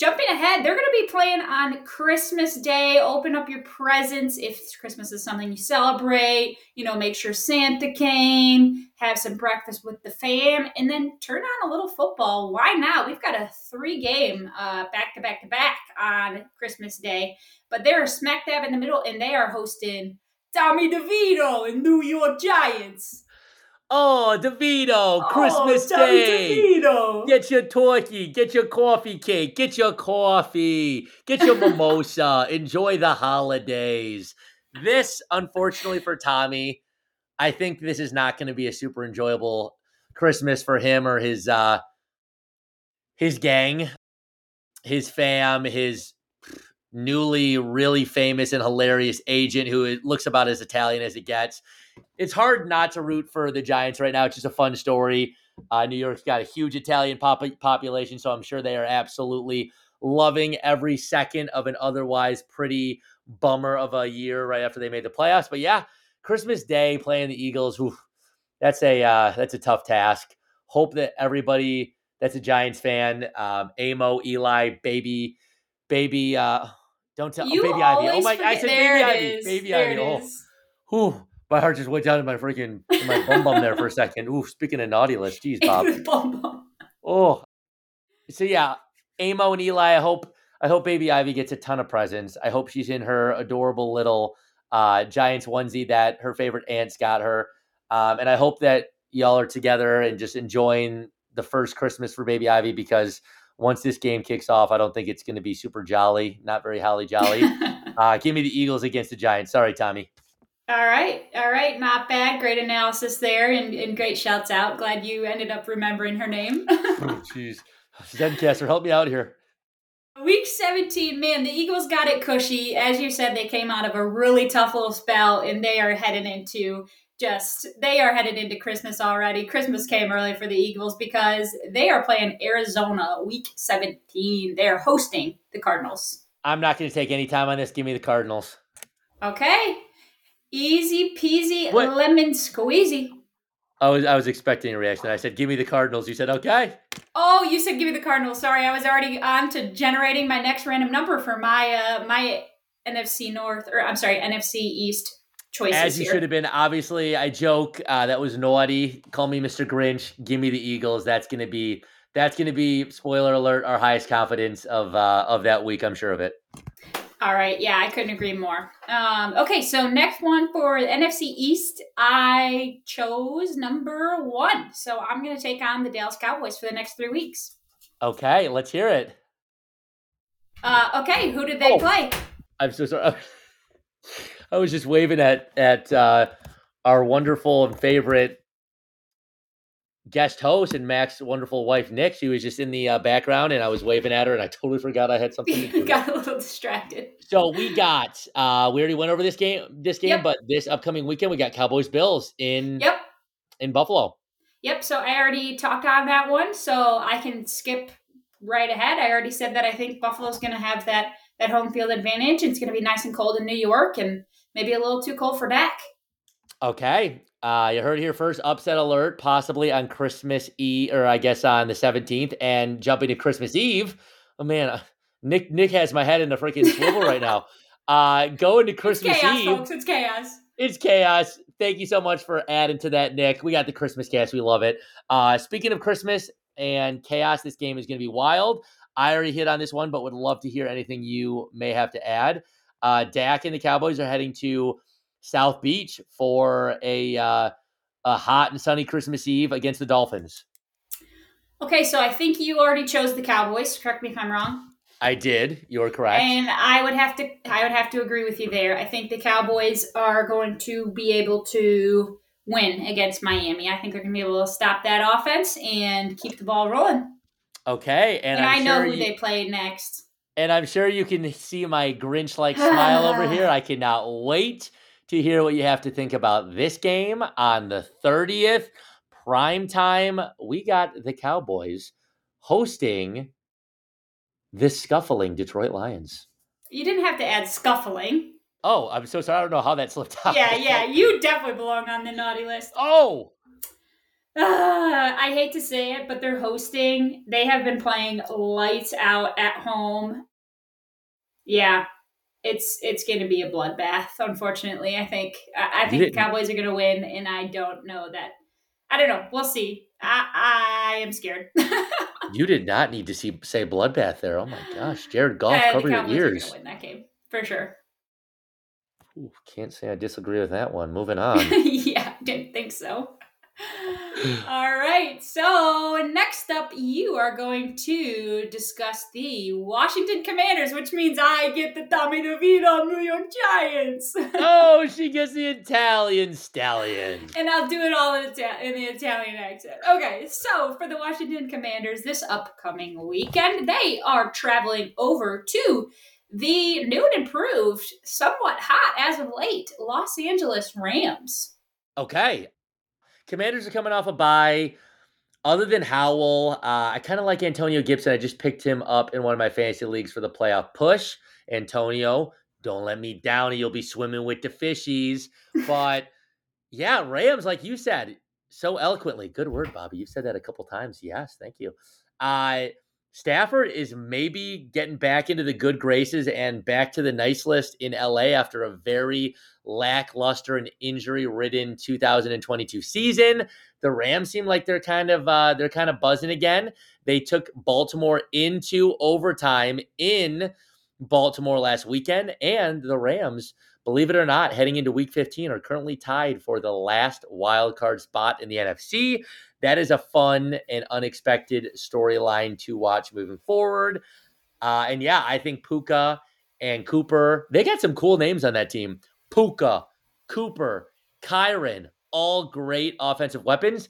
jumping ahead, they're going to be playing on Christmas Day. Open up your presents if Christmas is something you celebrate. You know, make sure Santa came, have some breakfast with the fam, and then turn on a little football. Why not? We've got a three game uh, back to back to back on Christmas Day, but they're smack dab in the middle, and they are hosting Tommy DeVito and New York Giants. Oh, DeVito, oh, Christmas Day. DeVito. Get your turkey, get your coffee cake, get your coffee, get your mimosa. Enjoy the holidays. This, unfortunately for Tommy, I think this is not going to be a super enjoyable Christmas for him or his uh his gang, his fam, his newly really famous and hilarious agent who looks about as Italian as it gets it's hard not to root for the Giants right now. It's just a fun story. Uh, New York's got a huge Italian pop- population, so I'm sure they are absolutely loving every second of an otherwise pretty bummer of a year right after they made the playoffs. But yeah, Christmas Day playing the Eagles, whew, that's a uh, that's a tough task. Hope that everybody that's a Giants fan, um, Amo, Eli, baby, baby, uh, don't tell oh, baby Ivy. Oh my! I said baby Ivy, baby there Ivy. Oh, whew My heart just went down to my freaking my bum bum there for a second. Ooh, speaking of naughty list, jeez, Bob. bum bum. Oh, so yeah, Amo and Eli. I hope I hope baby Ivy gets a ton of presents. I hope she's in her adorable little uh, Giants onesie that her favorite aunts got her. Um, and I hope that y'all are together and just enjoying the first Christmas for baby Ivy because once this game kicks off, I don't think it's going to be super jolly, not very holly jolly. uh, give me the Eagles against the Giants. Sorry, Tommy. All right. All right. Not bad. Great analysis there and, and great shouts out. Glad you ended up remembering her name. oh, jeez. Zencastr, help me out here. Week 17, man, the Eagles got it cushy. As you said, they came out of a really tough little spell and they are headed into just, they are headed into Christmas already. Christmas came early for the Eagles because they are playing Arizona week 17. They're hosting the Cardinals. I'm not going to take any time on this. Give me the Cardinals. Okay. Easy peasy, what? lemon squeezy. I was I was expecting a reaction. I said, "Give me the Cardinals." You said, "Okay." Oh, you said, "Give me the Cardinals." Sorry, I was already on to generating my next random number for my uh my NFC North or I'm sorry NFC East choices. As you here. should have been. Obviously, I joke. Uh, that was naughty. Call me Mr. Grinch. Give me the Eagles. That's gonna be that's gonna be spoiler alert. Our highest confidence of uh of that week. I'm sure of it. All right. Yeah, I couldn't agree more. Um, okay, so next one for NFC East, I chose number one. So I'm going to take on the Dallas Cowboys for the next three weeks. Okay, let's hear it. Uh, okay, who did they oh, play? I'm so sorry. I was just waving at at uh, our wonderful and favorite guest host and Mack's wonderful wife Nick. She was just in the uh, background, and I was waving at her, and I totally forgot I had something. To got a little distracted. So we got uh, we already went over this game, this game, yep. but this upcoming weekend we got Cowboys Bills in yep in Buffalo. Yep. So I already talked on that one, so I can skip right ahead. I already said that I think Buffalo's going to have that that home field advantage. It's going to be nice and cold in New York, and maybe a little too cold for Dak. Okay. Uh, you heard here first. Upset alert, possibly on Christmas Eve, or I guess on the seventeenth, and jumping to Christmas Eve. Oh man, uh, Nick Nick has my head in a freaking swivel right now. Uh, going to Christmas it's chaos, Eve. Folks. It's chaos. It's chaos. Thank you so much for adding to that, Nick. We got the Christmas cast. We love it. Uh, speaking of Christmas and chaos, this game is going to be wild. I already hit on this one, but would love to hear anything you may have to add. Uh, Dak and the Cowboys are heading to South Beach for a uh, a hot and sunny Christmas Eve against the Dolphins. Okay, so I think you already chose the Cowboys. Correct me if I'm wrong. I did. You're correct. And I would have to I would have to agree with you there. I think the Cowboys are going to be able to win against Miami. I think they're going to be able to stop that offense and keep the ball rolling. Okay, and, and I know sure who you... they play next. And I'm sure you can see my Grinch like smile over here. I cannot wait to hear what you have to think about this game on the 30th. Prime time. We got the Cowboys hosting the scuffling Detroit Lions. You didn't have to add scuffling. Oh, I'm so sorry. I don't know how that slipped out. Yeah, yeah. You definitely belong on the naughty list. Oh. Uh, I hate to say it, but they're hosting. They have been playing lights out at home. Yeah, it's it's going to be a bloodbath. Unfortunately, I think I, I think the Cowboys are going to win, and I don't know that. I don't know. We'll see. I, I am scared. you did not need to see say bloodbath there. Oh my gosh, Jared Goff, uh, cover your ears. win that game for sure. Ooh, can't say I disagree with that one. Moving on. yeah, didn't think so. All right. So next up, you are going to discuss the Washington Commanders, which means I get the Tommy DeVito New York Giants. oh, she gets the Italian stallion. And I'll do it all in, Ita- in the Italian accent. Okay. So for the Washington Commanders, this upcoming weekend, they are traveling over to the new and improved, somewhat hot as of late, Los Angeles Rams. Okay. Commanders are coming off a bye. Other than Howell, uh, I kind of like Antonio Gibson. I just picked him up in one of my fantasy leagues for the playoff push. Antonio, don't let me down. You'll be swimming with the fishies. But yeah, Rams, like you said, so eloquently. Good word, Bobby. You've said that a couple times. Yes, thank you. Uh, Stafford is maybe getting back into the good graces and back to the nice list in LA after a very lackluster and injury-ridden 2022 season. The Rams seem like they're kind of uh, they're kind of buzzing again. They took Baltimore into overtime in Baltimore last weekend, and the Rams, believe it or not, heading into Week 15, are currently tied for the last wild card spot in the NFC that is a fun and unexpected storyline to watch moving forward. Uh, and yeah, I think Puka and Cooper, they got some cool names on that team. Puka, Cooper, Kyren, all great offensive weapons.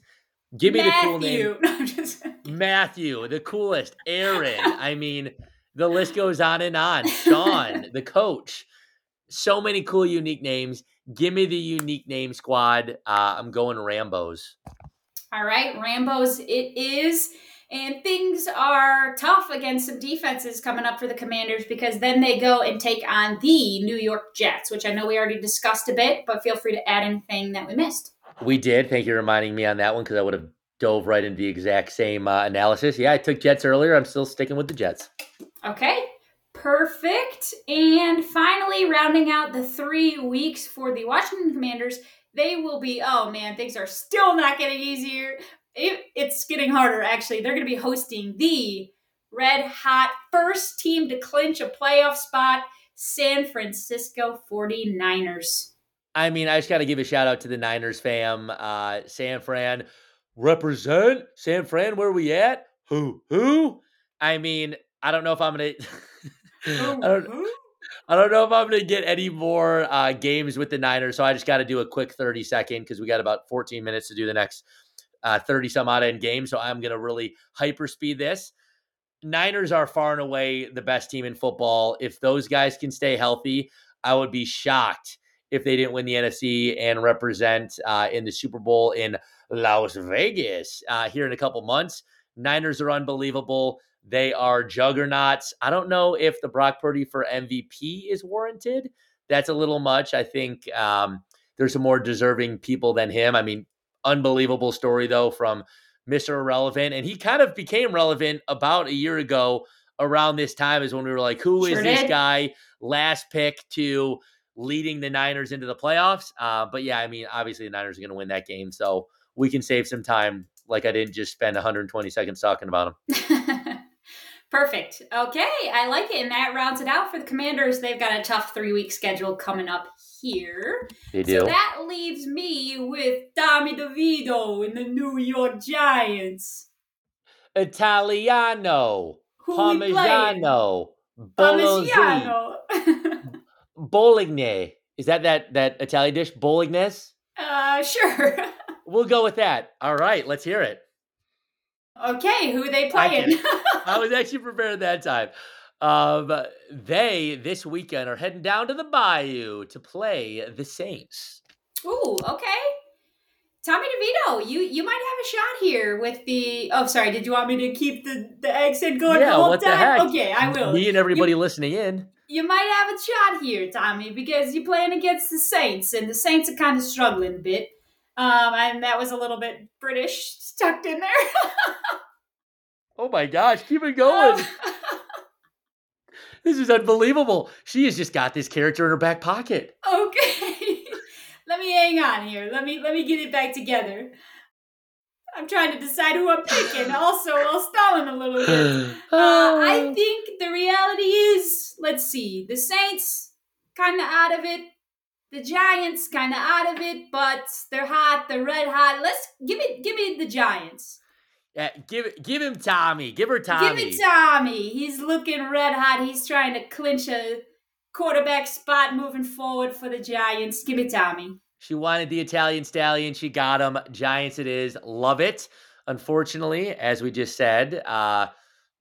Give me Matthew. the cool name. Matthew, the coolest. Aaron. I mean, the list goes on and on. Sean, the coach. So many cool, unique names. Give me the unique name squad. Uh, I'm going Rambos. All right, Rambo's it is. And things are tough against some defenses coming up for the Commanders because then they go and take on the New York Jets, which I know we already discussed a bit, but feel free to add anything that we missed. We did. Thank you for reminding me on that one because I would have dove right into the exact same uh, analysis. Yeah, I took Jets earlier. I'm still sticking with the Jets. Okay, perfect. And finally, rounding out the three weeks for the Washington Commanders, they will be, oh man, things are still not getting easier. It, it's getting harder, actually. They're going to be hosting the red hot first team to clinch a playoff spot, San Francisco 49ers. I mean, I just got to give a shout out to the Niners fam. Uh, San Fran, represent San Fran. Where we at? Who? Who? I mean, I don't know if I'm gonna. I don't. I don't know if I'm going to get any more uh, games with the Niners, so I just got to do a quick 30 second because we got about 14 minutes to do the next 30 uh, some odd end game. So I'm going to really hyperspeed this. Niners are far and away the best team in football. If those guys can stay healthy, I would be shocked if they didn't win the NFC and represent uh, in the Super Bowl in Las Vegas uh, here in a couple months. Niners are unbelievable. They are juggernauts. I don't know if the Brock Purdy for MVP is warranted. That's a little much. I think um, there's some more deserving people than him. I mean, unbelievable story though from Mr. Irrelevant, and he kind of became relevant about a year ago. Around this time is when we were like, "Who is sure this did. guy?" Last pick to leading the Niners into the playoffs. Uh, but yeah, I mean, obviously the Niners are going to win that game, so we can save some time. Like I didn't just spend 120 seconds talking about them. Perfect. Okay, I like it. And that rounds it out for the Commanders. They've got a tough three week schedule coming up here. They do. So that leaves me with Tommy DeVito and the New York Giants. Italiano. Who Parmigiano. Parmigiano. Bolognese. Is that that that Italian dish? Bolognese? Uh, sure. we'll go with that. All right, let's hear it. Okay, who are they playing? I, was actually prepared that time. Um, they this weekend are heading down to the Bayou to play the Saints. Ooh, okay. Tommy DeVito, you you might have a shot here with the. Oh, sorry. Did you want me to keep the the accent going yeah, the whole what time? The heck? Okay, I will. Me and everybody you, listening in. You might have a shot here, Tommy, because you're playing against the Saints, and the Saints are kind of struggling a bit. Um, and that was a little bit British tucked in there. oh my gosh, keep it going. this is unbelievable. She has just got this character in her back pocket. Okay. let me hang on here. Let me let me get it back together. I'm trying to decide who I'm picking. Also, while stalling a little bit. Uh, I think the reality is, let's see, the Saints kind of out of it the Giants kind of out of it, but they're hot. They're red hot. Let's give me give me the Giants. Yeah, give give him Tommy. Give her Tommy. Give me Tommy. He's looking red hot. He's trying to clinch a quarterback spot moving forward for the Giants. Give it Tommy. She wanted the Italian stallion. She got him. Giants it is. Love it. Unfortunately, as we just said, uh,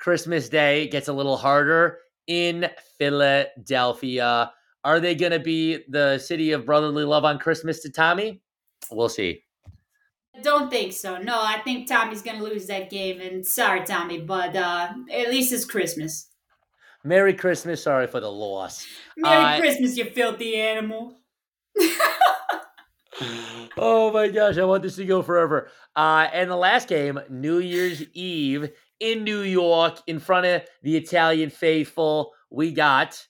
Christmas Day gets a little harder in Philadelphia. Are they going to be the city of brotherly love on Christmas to Tommy? We'll see. Don't think so. No, I think Tommy's going to lose that game. And sorry, Tommy, but uh, at least it's Christmas. Merry Christmas. Sorry for the loss. Merry uh, Christmas, you filthy animal. oh my gosh, I want this to go forever. Uh, and the last game, New Year's Eve in New York in front of the Italian faithful. We got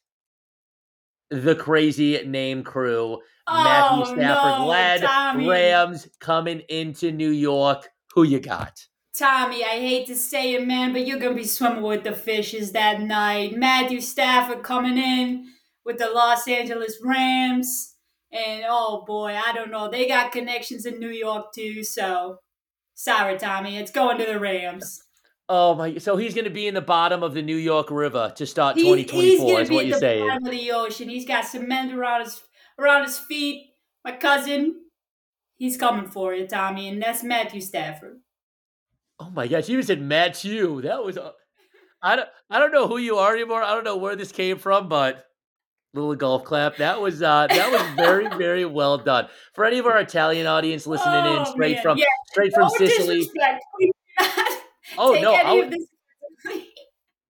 the crazy name crew. Oh, Matthew Stafford no, led Tommy. Rams coming into New York. Who you got? Tommy, I hate to say it, man, but you're gonna be swimming with the fishes that night. Matthew Stafford coming in with the Los Angeles Rams. And oh boy, I don't know. They got connections in New York too, so sorry, Tommy. It's going to the Rams. Oh my! So he's going to be in the bottom of the New York River to start 2024. Is what you're saying? Bottom of the ocean. He's got cement around his around his feet. My cousin, he's coming for you, Tommy, and that's Matthew Stafford. Oh my gosh! You said Matthew. That was. I don't. I don't know who you are anymore. I don't know where this came from, but little golf clap. That was uh that was very very well done. For any of our Italian audience listening oh, in straight man. from yeah. straight from Sicily. Oh no, I, was,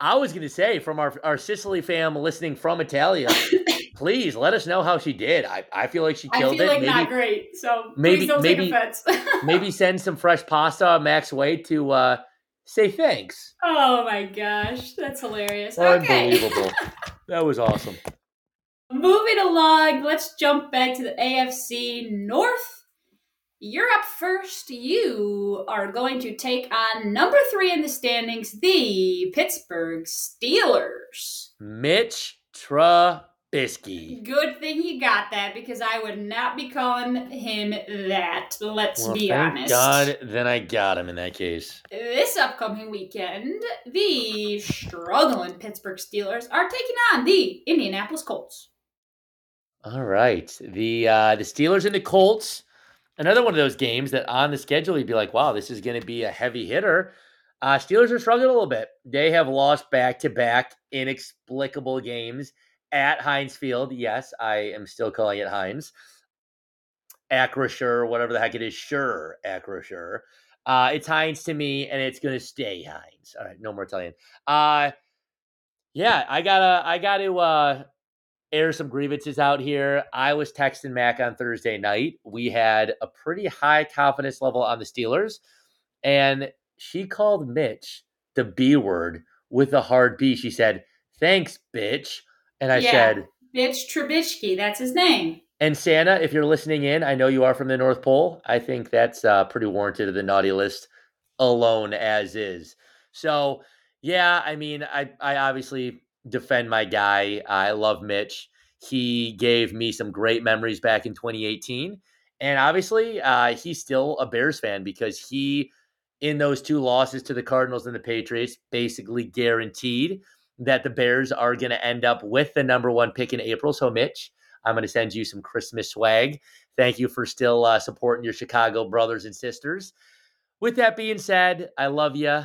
I was going to say from our our Sicily fam listening from Italia. Please let us know how she did. I, I feel like she killed I feel it. Like maybe, not great. So maybe maybe maybe send some fresh pasta Mack's way to uh, say thanks. Oh my gosh, that's hilarious. Unbelievable. Okay. that was awesome. Moving along, let's jump back to the AFC North. You're up first. You are going to take on number three in the standings, the Pittsburgh Steelers. Mitch Trubisky. Good thing you got that because I would not be calling him that. Let's well, be thank honest. God, then I got him in that case. This upcoming weekend, the struggling Pittsburgh Steelers are taking on the Indianapolis Colts. All right. The uh, the Steelers and the Colts. Another one of those games that on the schedule you'd be like, wow, this is going to be a heavy hitter. Uh, Steelers are struggling a little bit. They have lost back to back inexplicable games at Heinz Field. Yes, I am still calling it Heinz. Acrisure, whatever the heck it is, sure, Acrisure. Uh, it's Heinz to me, and it's to stay Heinz. All right, no more Italian. Uh, yeah, I gotta, I gotta, uh, air some grievances out here. I was texting Mack on Thursday night. We had a pretty high confidence level on the Steelers, and she called Mitch the B word with a hard B. She said, Thanks, bitch. And I yeah, said, Bitch Trubisky, that's his name. And Santa, if you're listening in, I know you are from the North Pole. I think that's uh, pretty warranted of the naughty list alone as is. So, yeah, I mean, I, I obviously defend my guy. I love Mitch. He gave me some great memories back in 2018. And obviously, uh, he's still a Bears fan because he, in those two losses to the Cardinals and the Patriots, basically guaranteed that the Bears are going to end up with the number one pick in April. So, Mitch, I'm going to send you some Christmas swag. Thank you for still uh, supporting your Chicago brothers and sisters. With that being said, I love you.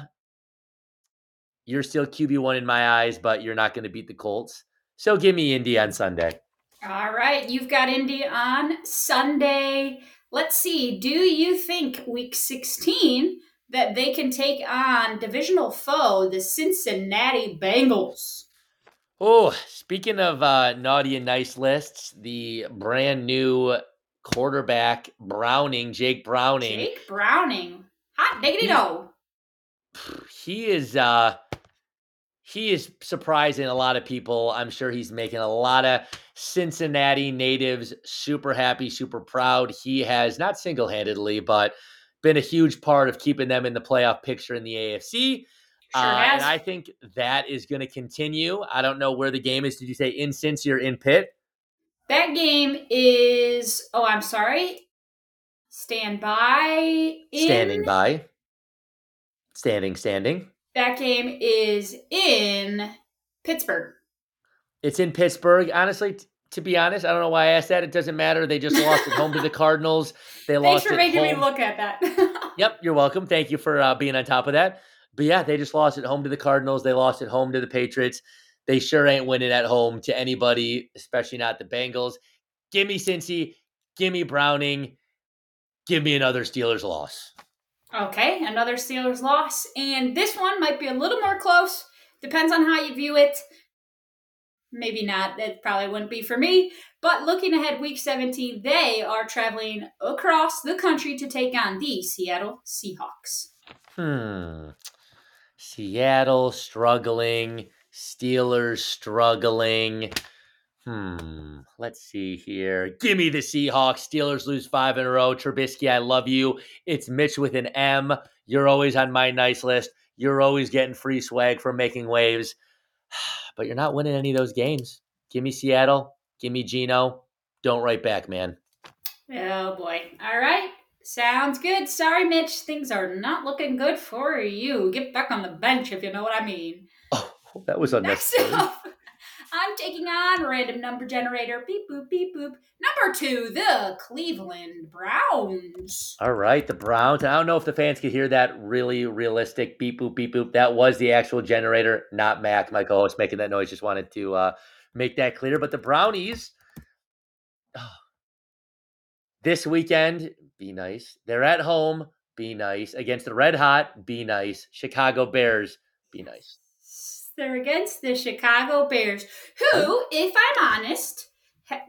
You're still QB1 in my eyes, but you're not going to beat the Colts. So give me Indy on Sunday. All right. You've got Indy on Sunday. Let's see. Do you think week 16 that they can take on divisional foe, the Cincinnati Bengals? Oh, speaking of uh, naughty and nice lists, the brand new quarterback Browning, Jake Browning. Jake Browning. Hot diggity do. He is uh he is surprising a lot of people. I'm sure he's making a lot of Cincinnati natives super happy, super proud. He has not single handedly, but been a huge part of keeping them in the playoff picture in the AFC. Sure uh, and I think that is going to continue. I don't know where the game is. Did you say in Cincy or in Pitt? That game is. Oh, I'm sorry. Stand by. In... Standing by. Standing, standing. That game is in Pittsburgh. It's in Pittsburgh. Honestly, to be honest, I don't know why I asked that. It doesn't matter. They just lost at home to the Cardinals. They Thanks lost. Thanks for making home. me look at that. yep, you're welcome. Thank you for uh, being on top of that. But yeah, they just lost at home to the Cardinals. They lost at home to the Patriots. They sure ain't winning at home to anybody, especially not the Bengals. Give me Cincy. Give me Browning. Give me another Steelers loss. Okay, another Steelers loss. And this one might be a little more close. Depends on how you view it. Maybe not. It probably wouldn't be for me. But looking ahead, week 17, they are traveling across the country to take on the Seattle Seahawks. Hmm. Seattle struggling, Steelers struggling. Hmm. Let's see here. Give me the Seahawks. Steelers lose five in a row. Trubisky, I love you. It's Mitch with an M. You're always on my nice list. You're always getting free swag for making waves, but you're not winning any of those games. Give me Seattle. Give me Geno. Don't write back, man. Oh boy. All right. Sounds good. Sorry, Mitch. Things are not looking good for you. Get back on the bench if you know what I mean. Oh, that was unnecessary. Next up, I'm taking on random number generator. Beep boop beep boop. Number two, the Cleveland Browns. All right, the Browns. I don't know if the fans could hear that really realistic beep boop beep boop. That was the actual generator, not Mack, my co-host, making that noise. Just wanted to uh, make that clear. But the Brownies. Oh, this weekend, be nice. They're at home, be nice. Against the Red Hot, be nice. Chicago Bears, be nice. They're against the Chicago Bears, who, if I'm honest,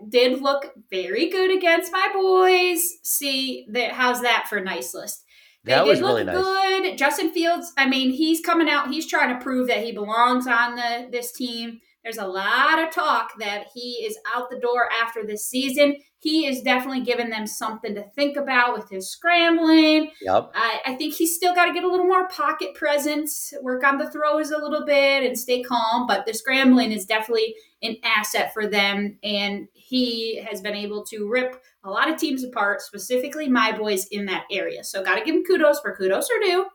did look very good against my boys. See, that how's that for a nice list? They that did look really nice. good. Justin Fields, I mean, he's coming out. He's trying to prove that he belongs on the this team. There's a lot of talk that he is out the door after this season. He is definitely giving them something to think about with his scrambling. Yep. I, I think he's still got to get a little more pocket presence, work on the throws a little bit, and stay calm. But the scrambling is definitely an asset for them. And he has been able to rip a lot of teams apart, specifically my boys in that area. So, got to give him kudos for kudos are due.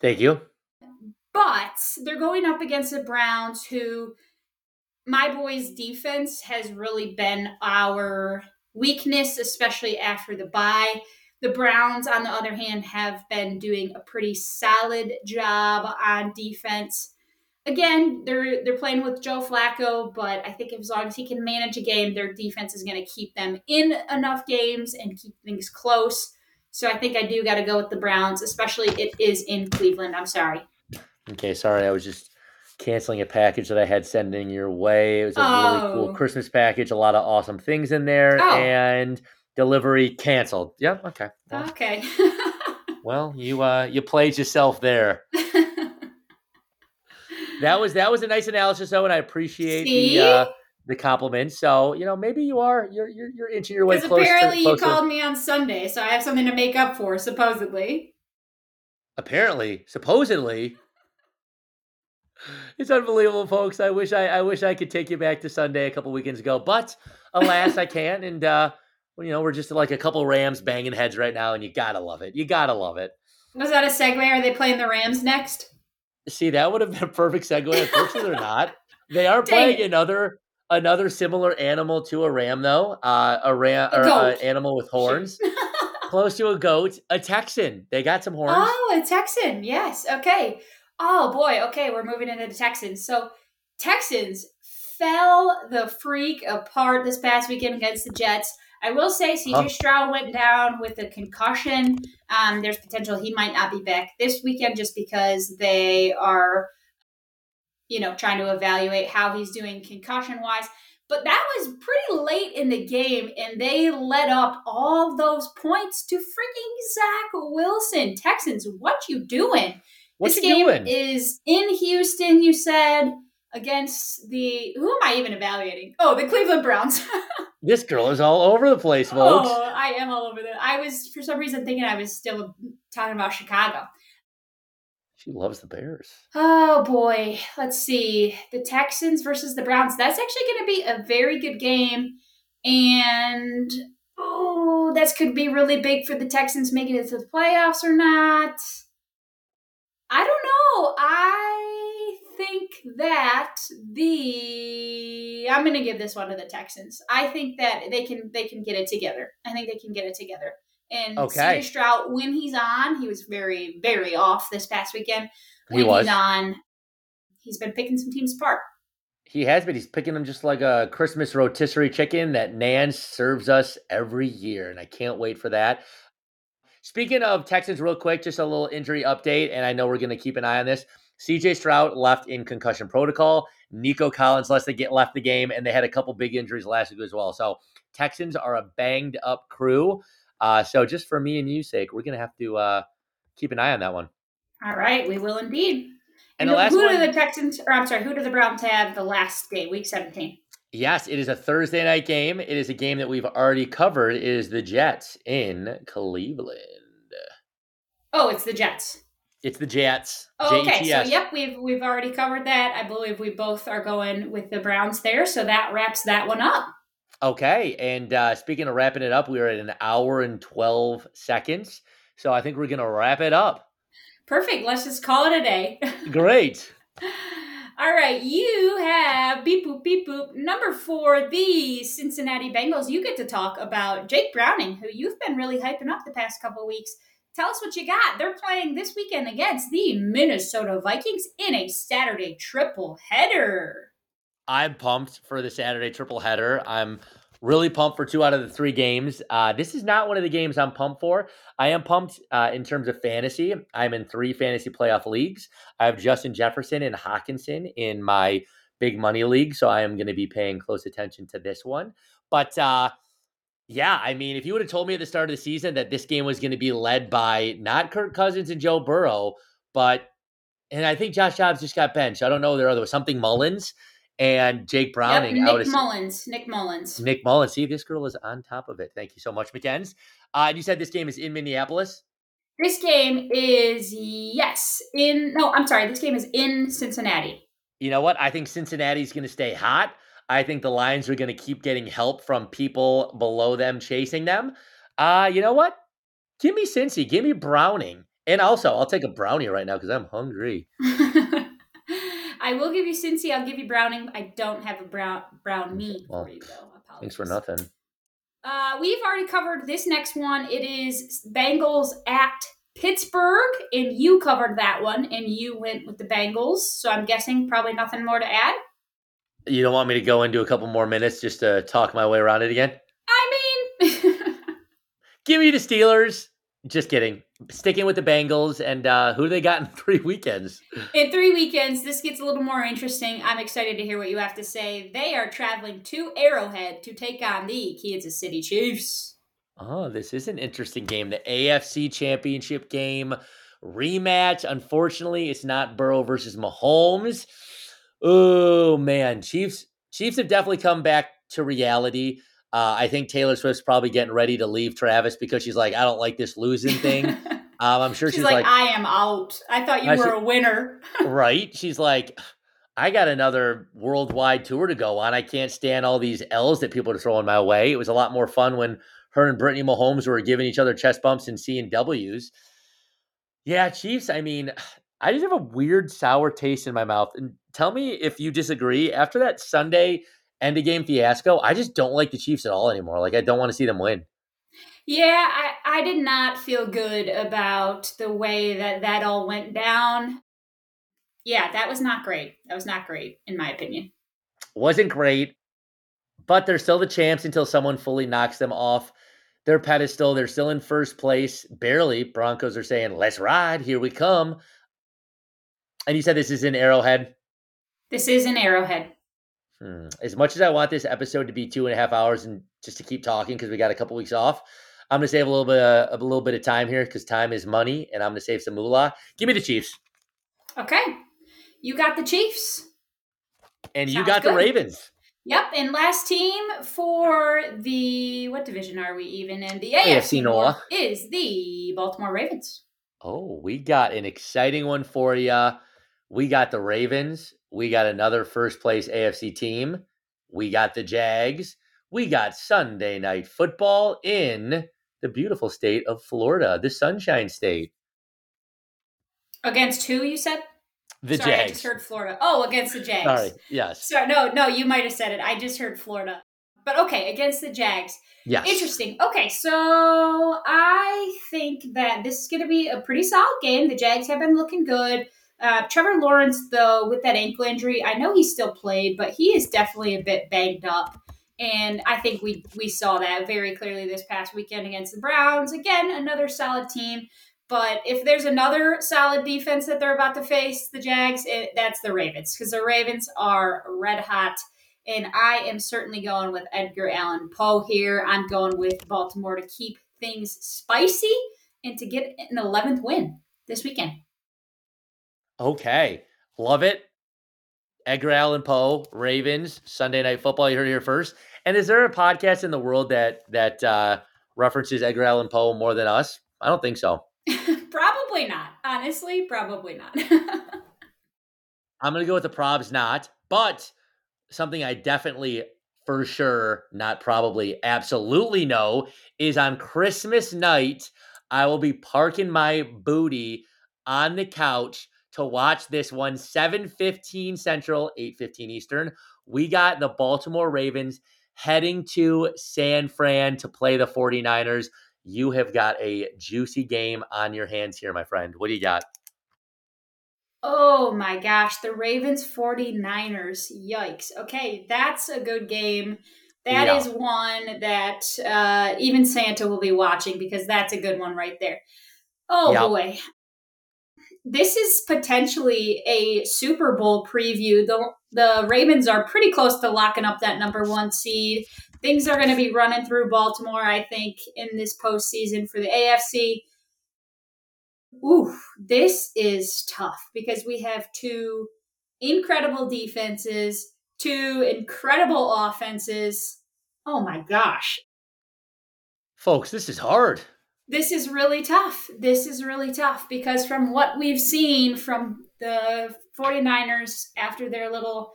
Thank you. But they're going up against the Browns, who my boys' defense has really been our weakness, especially after the bye. The Browns, on the other hand, have been doing a pretty solid job on defense. Again, they're they're playing with Joe Flacco, but I think as long as he can manage a game, their defense is going to keep them in enough games and keep things close. So I think I do got to go with the Browns, especially it is in Cleveland. I'm sorry. Okay, sorry. I was just canceling a package that I had sending your way. It was a oh. really cool oh. Christmas package, a lot of awesome things in there, oh. and delivery canceled. Yep. Okay. Well, okay. well, you uh you played yourself there. that was that was a nice analysis though, and I appreciate See? the uh the compliment. So you know, maybe you are you're you're, you're inching your way closer. Apparently, closer. you called me on Sunday, so I have something to make up for. Supposedly. Apparently, supposedly it's unbelievable, folks. I wish I, I wish I could take you back to Sunday a couple weekends ago, but alas, I can't. And uh, you know, we're just like a couple Rams banging heads right now, and you gotta love it. You gotta love it. Was that a segue? Are they playing the Rams next? See, that would have been a perfect segue. Unfortunately, they're not. They are playing Dang. another another similar animal to a ram, though. Uh, a ram or an animal with horns. Close to a goat, a Texan. They got some horns. Oh, a Texan. Yes. Okay. Oh boy, okay, we're moving into the Texans. So Texans fell the freak apart this past weekend against the Jets. I will say CJ huh. Stroud went down with a concussion. Um, there's potential he might not be back this weekend just because they are, you know, trying to evaluate how he's doing concussion wise. But that was pretty late in the game, and they let up all those points to freaking Zach Wilson. Texans, what you doing? What's this game doing? is in Houston. You said against the who am I even evaluating? Oh, the Cleveland Browns. this girl is all over the place, folks. Oh, I am all over the. I was for some reason thinking I was still talking about Chicago. She loves the Bears. Oh boy, let's see the Texans versus the Browns. That's actually going to be a very good game, and oh, that could be really big for the Texans making it to the playoffs or not. I don't know. I think that the I'm going to give this one to the Texans. I think that they can they can get it together. I think they can get it together. And okay. CJ Stroud, when he's on, he was very very off this past weekend. When he was. he's on, he's been picking some teams apart. He has been. He's picking them just like a Christmas rotisserie chicken that Nan serves us every year, and I can't wait for that. Speaking of Texans, real quick, just a little injury update, and I know we're going to keep an eye on this. CJ Stroud left in concussion protocol. Nico Collins left the, get, left the game, and they had a couple big injuries last week as well. So Texans are a banged up crew. Uh, so just for me and you sake, we're going to have to uh, keep an eye on that one. All right, we will indeed. And, and the last who one, do the Texans, or I'm sorry, who do the Browns have the last game, week 17? Yes, it is a Thursday night game. It is a game that we've already covered. It is the Jets in Cleveland. Oh, it's the Jets. It's the Jets. Oh, okay. So yep, we've we've already covered that. I believe we both are going with the Browns there. So that wraps that one up. Okay. And uh, speaking of wrapping it up, we are at an hour and twelve seconds. So I think we're gonna wrap it up. Perfect. Let's just call it a day. Great. All right, you have beep boop beep boop number four, the Cincinnati Bengals. You get to talk about Jake Browning, who you've been really hyping up the past couple weeks. Tell us what you got. They're playing this weekend against the Minnesota Vikings in a Saturday triple header. I'm pumped for the Saturday triple header. I'm really pumped for two out of the three games. Uh, this is not one of the games I'm pumped for. I am pumped uh, in terms of fantasy. I'm in three fantasy playoff leagues. I have Justin Jefferson and Hockenson in my big money league, so I am going to be paying close attention to this one. But uh, yeah, I mean, if you would have told me at the start of the season that this game was going to be led by not Kirk Cousins and Joe Burrow, but and I think Josh Dobbs just got benched. I don't know. There was something Mullens and Jake Browning. Yep, Nick Mullens. Nick Mullens. Nick Mullens. See, this girl is on top of it. Thank you so much, McKenz. Uh, and you said this game is in Minneapolis. This game is yes in no. I'm sorry. This game is in Cincinnati. You know what? I think Cincinnati's going to stay hot. I think the Lions are going to keep getting help from people below them chasing them. Uh, you know what? Give me Cincy. Give me Browning. And also, I'll take a brownie right now because I'm hungry. I will give you Cincy. I'll give you Browning. I don't have a brown brown meat well, for you though. Thanks for nothing. Uh, we've already covered this next one. It is Bengals at Pittsburgh, and you covered that one, and you went with the Bengals. So I'm guessing probably nothing more to add. You don't want me to go into a couple more minutes just to talk my way around it again? I mean, give me the Steelers. Just kidding. Sticking with the Bengals, and uh, who they got in three weekends? In three weekends, this gets a little more interesting. I'm excited to hear what you have to say. They are traveling to Arrowhead to take on the Kansas City Chiefs. Oh, this is an interesting game. The AFC Championship game rematch. Unfortunately, it's not Burrow versus Mahomes. Oh man, Chiefs Chiefs have definitely come back to reality. Uh, I think Taylor Swift's probably getting ready to leave Travis because she's like, I don't like this losing thing. um, I'm sure she's, she's like, like, I am out. I thought you were she, a winner. right? She's like, I got another worldwide tour to go on. I can't stand all these L's that people are throwing my way. It was a lot more fun when her and Brittany Mahomes were giving each other chest bumps and C and W's. Yeah, Chiefs. I mean, I just have a weird sour taste in my mouth. And tell me if you disagree. After that Sunday end of game fiasco, I just don't like the Chiefs at all anymore. Like I don't want to see them win. Yeah, I, I did not feel good about the way that that all went down. Yeah, that was not great. That was not great, in my opinion. Wasn't great, but they're still the champs until someone fully knocks them off their pedestal. They're still in first place, barely. Broncos are saying, let's ride. Here we come. And you said this is in Arrowhead? This is in Arrowhead. Hmm. As much as I want this episode to be two and a half hours and just to keep talking because we got a couple weeks off, I'm gonna save a little bit of, a little bit of time here because time is money, and I'm gonna save some moolah. Give me the Chiefs. Okay, you got the Chiefs, and Sounds you got good. the Ravens. Yep, and last team for the what division are we even in? The AFC, AFC North is the Baltimore Ravens. Oh, we got an exciting one for you. We got the Ravens. We got another first place AFC team. We got the Jags. We got Sunday night football in the beautiful state of Florida, the Sunshine State. Against who you said? The Sorry, Jags. I just heard Florida. Oh, against the Jags. Sorry. Yes. Sorry. No, no, you might have said it. I just heard Florida. But okay, against the Jags. Yes. Interesting. Okay, so I think that this is going to be a pretty solid game. The Jags have been looking good. Uh, Trevor Lawrence, though, with that ankle injury, I know he still played, but he is definitely a bit banged up. And I think we we saw that very clearly this past weekend against the Browns. Again, another solid team. But if there's another solid defense that they're about to face, the Jags, it, that's the Ravens, because the Ravens are red hot. And I am certainly going with Edgar Allan Poe here. I'm going with Baltimore to keep things spicy and to get an 11th win this weekend. Okay. Love it. Edgar Allan Poe, Ravens, Sunday Night Football. You heard it here first. And is there a podcast in the world that that uh, references Edgar Allan Poe more than us? I don't think so. probably not. Honestly, probably not. I'm gonna go with the probs not, but something I definitely for sure, not probably, absolutely know is on Christmas night. I will be parking my booty on the couch to watch this one 7:15 Central, 8:15 Eastern. We got the Baltimore Ravens heading to San Fran to play the 49ers. You have got a juicy game on your hands here, my friend. What do you got? Oh my gosh, the Ravens 49ers. Yikes. Okay, that's a good game. That yeah. is one that uh, even Santa will be watching because that's a good one right there. Oh yep. boy this is potentially a Super Bowl preview. The the Ravens are pretty close to locking up that number one seed. Things are going to be running through Baltimore, I think, in this postseason for the AFC. Ooh, this is tough because we have two incredible defenses, two incredible offenses. Oh my gosh. Folks, this is hard this is really tough. This is really tough because from what we've seen from the 49ers after their little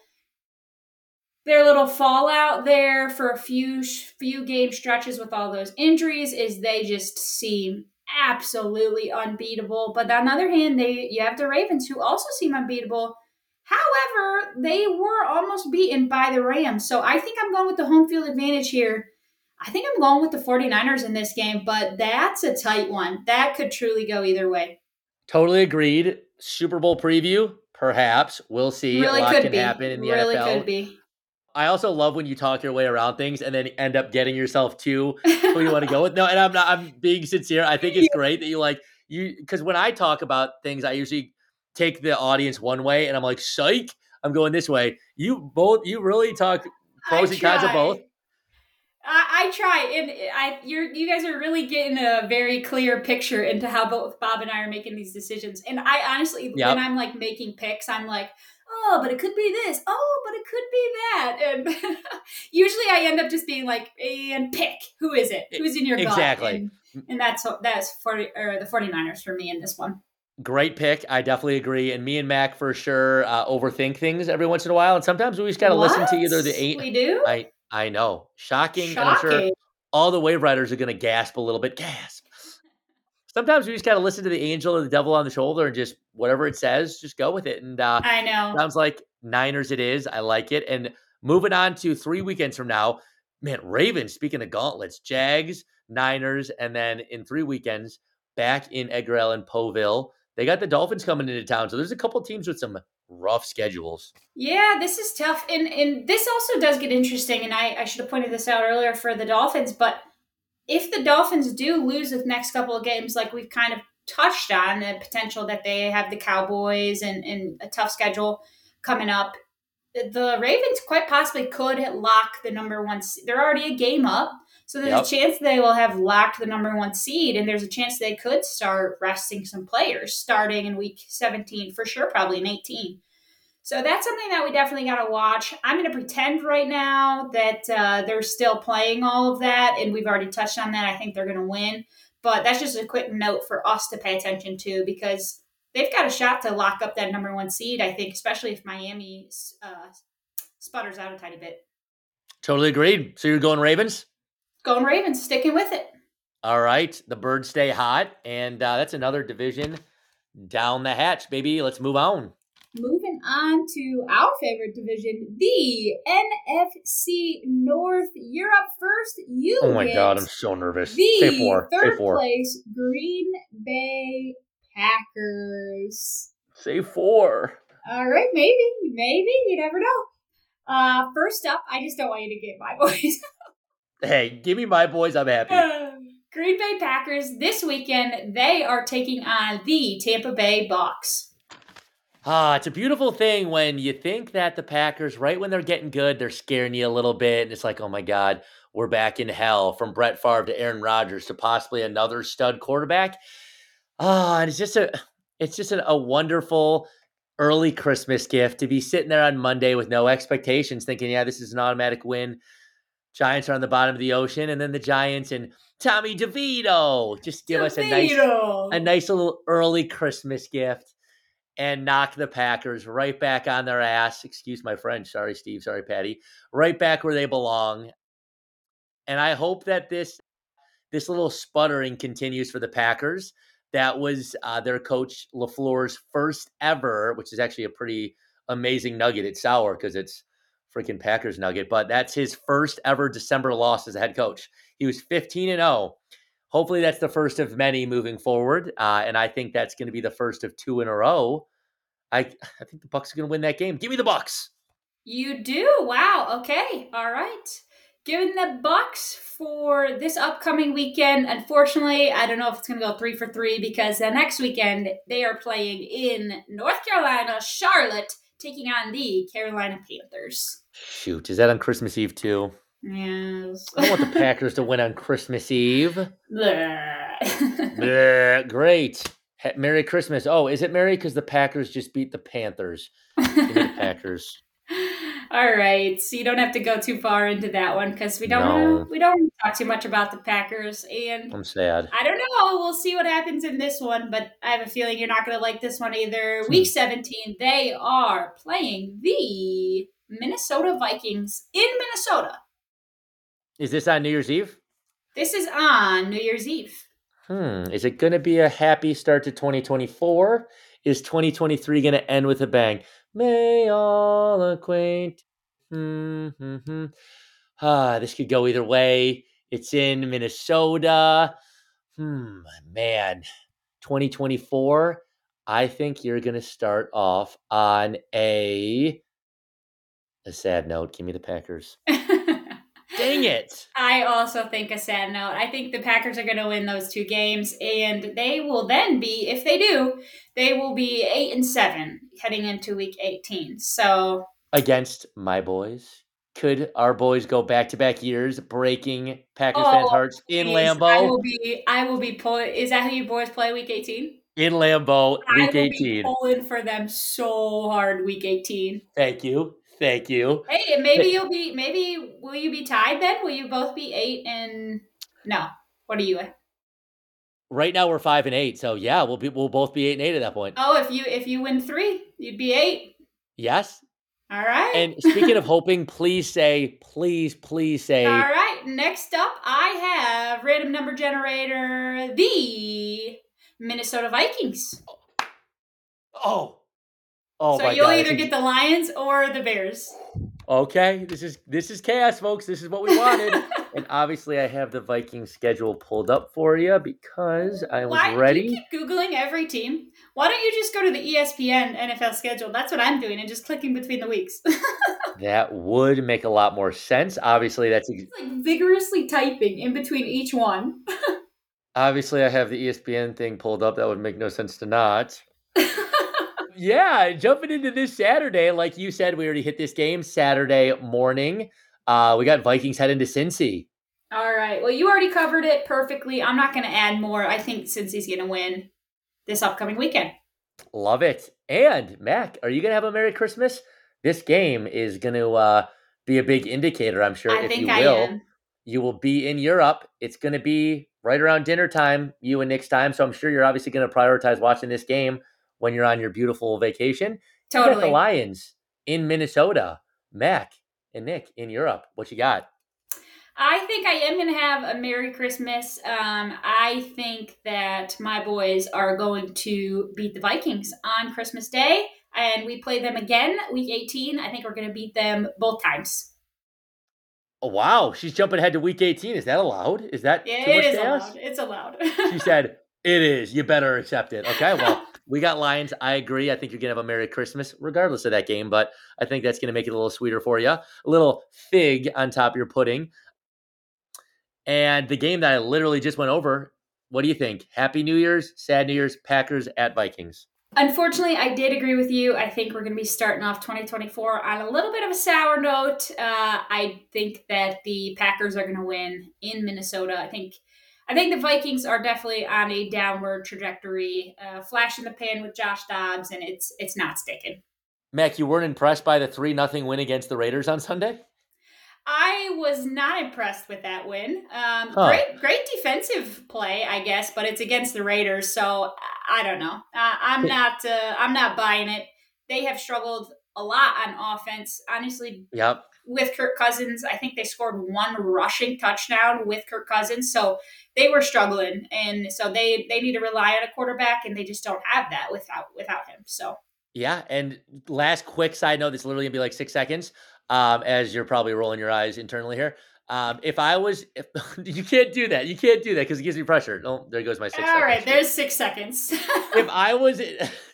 their little fallout there for a few few game stretches with all those injuries is they just seem absolutely unbeatable. But on the other hand, they you have the Ravens who also seem unbeatable. However, they were almost beaten by the Rams. So I think I'm going with the home field advantage here I think I'm going with the 49ers in this game, but that's a tight one. That could truly go either way. Totally agreed. Super Bowl preview, perhaps. We'll see. Really a lot can be. happen in the really NFL. Could be. I also love when you talk your way around things and then end up getting yourself to who you want to go with. No, and I'm not. I'm being sincere. I think it's great that you like you because when I talk about things, I usually take the audience one way, and I'm like, "Psych!" I'm going this way. You both. You really talk pros and cons of both. I, I try, and I you're you guys are really getting a very clear picture into how both Bob and I are making these decisions. And I honestly, yep. when I'm like making picks, I'm like, oh, but it could be this. Oh, but it could be that. And usually I end up just being like, and pick. Who is it? Who's in your exactly? And, and, that's that's 40 or the 49ers for me in this one. Great pick. I definitely agree. And me and Mack for sure uh, overthink things every once in a while. And sometimes we just got to listen to either the eight. We do. I I know. Shocking. Shocking. And I'm sure all the wave riders are going to gasp a little bit. Gasp. Sometimes we just got to listen to the angel or the devil on the shoulder and just whatever it says, just go with it. And uh, I know. Sounds like Niners it is. I like it. And moving on to three weekends from now, man, Ravens, speaking of gauntlets, Jags, Niners, and then in three weekends, back in Edgar Allan Poeville. They got the Dolphins coming into town. So there's a couple teams with some rough schedules. Yeah, this is tough. And and this also does get interesting. And I, I should have pointed this out earlier for the Dolphins, but if the Dolphins do lose the next couple of games, like we've kind of touched on, the potential that they have the Cowboys and, and a tough schedule coming up, the Ravens quite possibly could lock the number one. They're already a game up. So there's yep. a chance they will have locked the number one seed, and there's a chance they could start resting some players starting in week 17 for sure, probably in 18. So that's something that we definitely got to watch. I'm going to pretend right now that uh, they're still playing all of that, and we've already touched on that. I think they're going to win, but that's just a quick note for us to pay attention to because they've got a shot to lock up that number one seed. I think, especially if Miami uh, sputters out a tiny bit. Totally agreed. So you're going Ravens? Going Ravens, sticking with it. All right. The birds stay hot. And uh, that's another division down the hatch, baby. Let's move on. Moving on to our favorite division, the NFC North. You're up first. You Oh my god, I'm so nervous. The Say four. third Say four. place Green Bay Packers. Say four. All right, maybe, maybe you never know. Uh, first up, I just don't want you to get my voice. Hey, give me my boys. I'm happy. Green Bay Packers this weekend, they are taking on the Tampa Bay Bucks. Ah, it's a beautiful thing when you think that the Packers, right when they're getting good, they're scaring you a little bit. And it's like, oh my God, we're back in hell from Brett Favre to Aaron Rodgers to possibly another stud quarterback. Ah, and it's just a it's just a, a wonderful early Christmas gift to be sitting there on Monday with no expectations, thinking, yeah, this is an automatic win. Giants are on the bottom of the ocean, and then the Giants and Tommy DeVito just give DeVito. us a nice, a nice little early Christmas gift and knock the Packers right back on their ass. Excuse my French. Sorry, Steve. Sorry, Patty. Right back where they belong. And I hope that this this little sputtering continues for the Packers. That was uh, their coach LaFleur's first ever, which is actually a pretty amazing nugget. It's sour because it's freaking Packers nugget, but that's his first ever December loss as a head coach. He was 15 and 0. Hopefully, that's the first of many moving forward, uh, and I think that's going to be the first of two in a row. I I think the Bucks are going to win that game. Give me the Bucks. You do? Wow. Okay. All right. Giving the Bucks for this upcoming weekend. Unfortunately, I don't know if it's going to go three for three because the next weekend they are playing in North Carolina, Charlotte, taking on the Carolina Panthers. Shoot, is that on Christmas Eve too? Yes. I want the Packers to win on Christmas Eve. Great. Merry Christmas. Oh, is it Merry because the Packers just beat the Panthers? the Packers. All right, so you don't have to go too far into that one because we don't no. we don't talk too much about the Packers. And I'm sad. I don't know. We'll see what happens in this one, but I have a feeling you're not going to like this one either. Hmm. Week 17, they are playing the Minnesota Vikings in Minnesota. Is this on New Year's Eve? This is on New Year's Eve. Hmm. Is it going to be a happy start to 2024? Is 2023 going to end with a bang? May all acquaint. Mm-hmm. Ah, this could go either way. It's in Minnesota. Hmm, man. 2024. I think you're going to start off on a a sad note. Give me the Packers. Dang it. I also think a sad note. I think the Packers are going to win those two games, and they will then be, if they do, they will be eight and seven heading into week 18. So against my boys. Could our boys go back to back years, breaking Packers oh, fans' hearts in Lambeau? I will be. I will be pulling. Is that who you boys play week eighteen? In Lambeau, week I will eighteen. Be pulling for them so hard week eighteen. Thank you. Thank you. Hey, maybe you'll be. Maybe will you be tied then? Will you both be eight and no? What are you? Right now we're five and eight, so yeah, we'll be we'll both be eight and eight at that point. Oh, if you if you win three, you'd be eight. Yes. All right. And speaking of hoping, please say, please, please say. All right. Next up, I have random number generator, the Minnesota Vikings. Oh, Oh, so you'll God. either get the Lions or the Bears. Okay, this is this is chaos, folks. This is what we wanted, and obviously, I have the Vikings schedule pulled up for you because I was Why, ready. Do you keep googling every team? Why don't you just go to the ESPN NFL schedule? That's what I'm doing, and just clicking between the weeks. that would make a lot more sense. Obviously, that's ex- like vigorously typing in between each one. obviously, I have the ESPN thing pulled up. That would make no sense to not yeah, jumping into this Saturday, like you said, we already hit this game Saturday morning. Uh, we got Vikings heading to Cincy. All right. Well, you already covered it perfectly. I'm not going to add more. I think Cincy's going to win this upcoming weekend. Love it. And Mack, are you going to have a Merry Christmas? This game is going to uh, be a big indicator, I'm sure. I if you will, am. you will be in Europe. It's going to be right around dinner time, you and Nick's time. So I'm sure you're obviously going to prioritize watching this game when you're on your beautiful vacation. Totally. You got the Lions in Minnesota, Mack and Nick in Europe. What you got? I think I am going to have a Merry Christmas. Um, I think that my boys are going to beat the Vikings on Christmas Day, and we play them again week 18. I think we're going to beat them both times. Oh, wow. She's jumping ahead to week 18. Is that allowed? Is that yeah, too much it is allowed. It's allowed. she said, It is. You better accept it. Okay. Well, we got Lions. I agree. I think you're going to have a Merry Christmas regardless of that game, but I think that's going to make it a little sweeter for you. A little fig on top of your pudding. And the game that I literally just went over, what do you think? Happy New Year's, sad New Year's, Packers at Vikings. Unfortunately, I did agree with you. I think we're going to be starting off 2024 on a little bit of a sour note. Uh, I think that the Packers are going to win in Minnesota. I think I think the Vikings are definitely on a downward trajectory. Uh, flash in the pan with Josh Dobbs, and it's it's not sticking. Mack, you weren't impressed by the three nothing win against the Raiders on Sunday. I was not impressed with that win. Um, huh. Great, great defensive play, I guess, but it's against the Raiders, so I don't know. Uh, I'm not. Uh, I'm not buying it. They have struggled a lot on offense. Honestly, yep. With Kirk Cousins, I think they scored one rushing touchdown with Kirk Cousins, so they were struggling, and so they they need to rely on a quarterback, and they just don't have that without without him. So yeah, and last quick side note, this literally gonna be like six seconds. Um, as you're probably rolling your eyes internally here. Um, if I was, if you can't do that, you can't do that because it gives me pressure. Oh, there goes my six. All seconds. right, there's six seconds. if I was,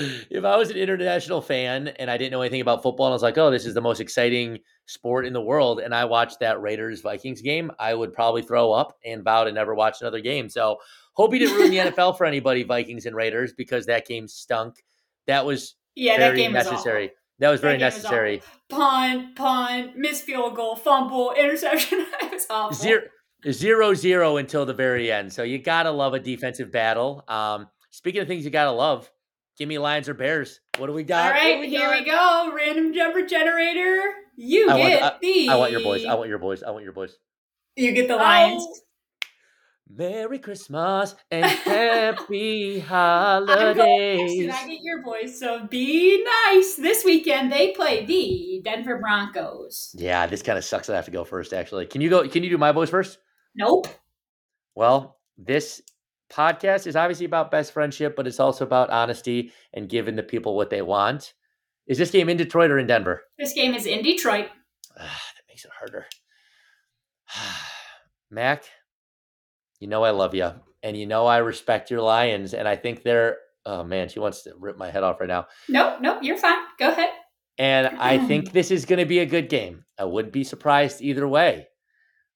if I was an international fan and I didn't know anything about football, and I was like, oh, this is the most exciting sport in the world, and I watched that Raiders Vikings game, I would probably throw up and vow to never watch another game. So hope he didn't ruin the NFL for anybody, Vikings and Raiders, because that game stunk. That was yeah, that game necessary. Was that was very that necessary. Punt, punt, miss field goal, fumble, interception. it was awful. Zero, zero, zero until the very end. So you gotta love a defensive battle. Um, speaking of things you gotta love, Give me Lions or Bears. What do we got? All right, we here got? we go. Random jumper generator. You I get want, the. I, I want your boys. I want your boys. I want your boys. You get the oh. Lions. Oh. Merry Christmas and happy holidays. I get your boys. So be nice. This weekend they play the Denver Broncos. Yeah, this kind of sucks. I have to go first. Actually, can you go? Can you do my boys first? Nope. Well, this podcast is obviously about best friendship, but it's also about honesty and giving the people what they want. Is this game in Detroit or in Denver? This game is in Detroit. Ah, that makes it harder. Mack, you know I love you, and you know I respect your Lions, and I think they're. Oh man, she wants to rip my head off right now. Nope, nope, you're fine. Go ahead. And I think this is going to be a good game. I wouldn't be surprised either way.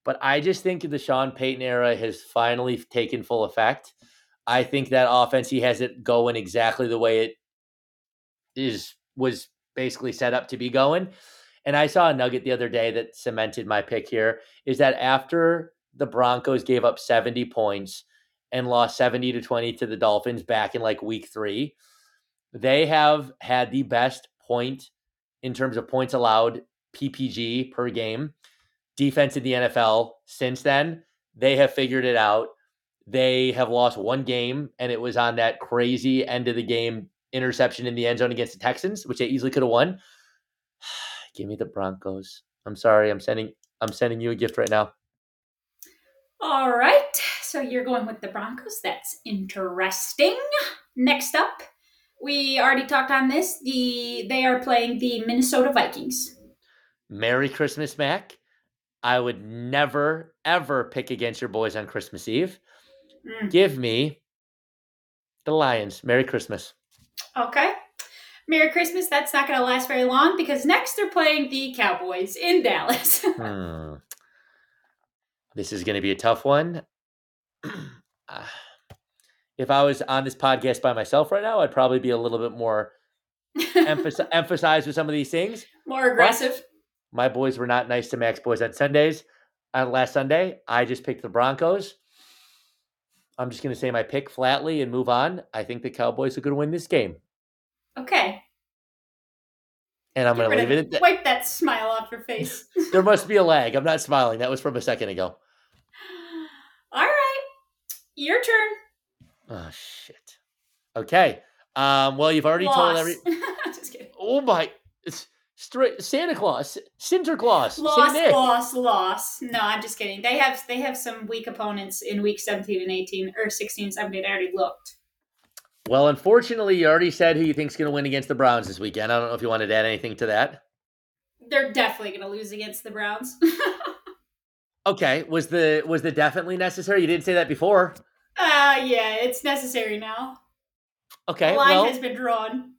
But I just think the Sean Payton era has finally taken full effect. I think that offense he has it going exactly the way it is was basically set up to be going. And I saw a nugget the other day that cemented my pick here is that after the Broncos gave up 70 points and lost 70 to 20 to the Dolphins back in like week 3, they have had the best point in terms of points allowed PPG per game defense in the NFL since then. They have figured it out. They have lost one game, and it was on that crazy end of the game interception in the end zone against the Texans, which they easily could have won. Give me the Broncos. I'm sorry. I'm sending I'm sending you a gift right now. All right. So you're going with the Broncos. That's interesting. Next up, we already talked on this. The they are playing the Minnesota Vikings. Merry Christmas, Mack. I would never, ever pick against your boys on Christmas Eve. Mm. Give me the Lions. Merry Christmas. Okay. Merry Christmas. That's not going to last very long because next they're playing the Cowboys in Dallas. hmm. This is going to be a tough one. if I was on this podcast by myself right now, I'd probably be a little bit more emphasize, emphasized with some of these things. More aggressive. But my boys were not nice to Mack's boys on Sundays. On last Sunday, I just picked the Broncos. I'm just going to say my pick flatly and move on. I think the Cowboys are going to win this game. Okay. And I'm going to leave it at that. Wipe that smile off your face. there must be a lag. I'm not smiling. That was from a second ago. All right. Your turn. Oh, shit. Okay. Um, well, you've already Loss. told every. just kidding. Oh, my. It's Straight Santa Claus, Sinterklaas, loss, loss, loss. No, I'm just kidding. They have they have some weak opponents in week 17 and 18 or 16, 17. I already looked. Well, unfortunately, you already said who you think's going to win against the Browns this weekend. I don't know if you wanted to add anything to that. They're definitely going to lose against the Browns. okay, was the was the definitely necessary? You didn't say that before. Uh yeah, it's necessary now. Okay, the line well, has been drawn.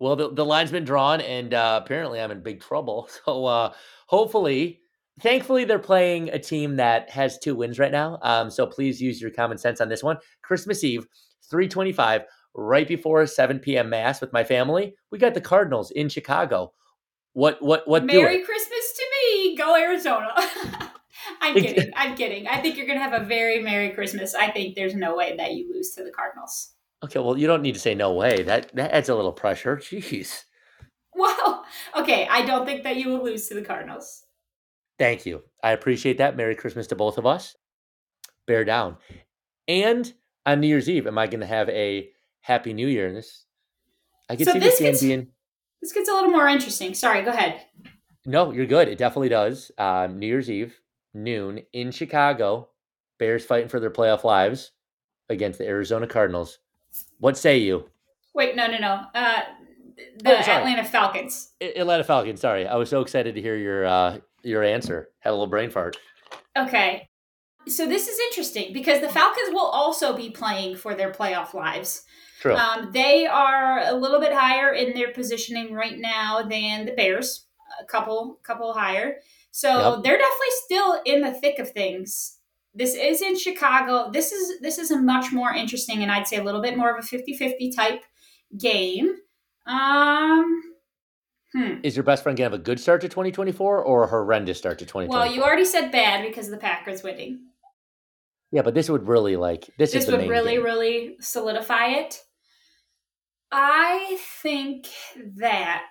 Well, the, the line's been drawn, and uh, apparently I'm in big trouble. So uh, hopefully, thankfully, they're playing a team that has two wins right now. Um, so please use your common sense on this one. Christmas Eve, 325, right before 7 p.m. Mass with my family. We got the Cardinals in Chicago. What, what, what? Merry Christmas to me. Go Arizona. I'm kidding. I'm kidding. I think you're going to have a very Merry Christmas. I think there's no way that you lose to the Cardinals. Okay, well, you don't need to say no way. That that adds a little pressure. Jeez. Well, okay, I don't think that you will lose to the Cardinals. Thank you. I appreciate that. Merry Christmas to both of us. Bear down. And on New Year's Eve, am I going to have a Happy New Year this? I can so see this, this gets, being. This gets a little more interesting. Sorry, go ahead. No, you're good. It definitely does. Um, New Year's Eve, noon in Chicago. Bears fighting for their playoff lives against the Arizona Cardinals. What say you? Wait, no, no, no. Uh, the oh, Atlanta Falcons. Atlanta Falcons. Sorry, I was so excited to hear your uh, your answer. Had a little brain fart. Okay, so this is interesting because the Falcons will also be playing for their playoff lives. True. Um, they are a little bit higher in their positioning right now than the Bears. A couple, couple higher. So yep. they're definitely still in the thick of things. This is in Chicago. This is this is a much more interesting and I'd say a little bit more of a 50-50 type game. Um hmm. Is your best friend gonna have a good start to 2024 or a horrendous start to 2024? Well, you already said bad because of the Packers winning. Yeah, but this would really like this, this would really, game. really solidify it. I think that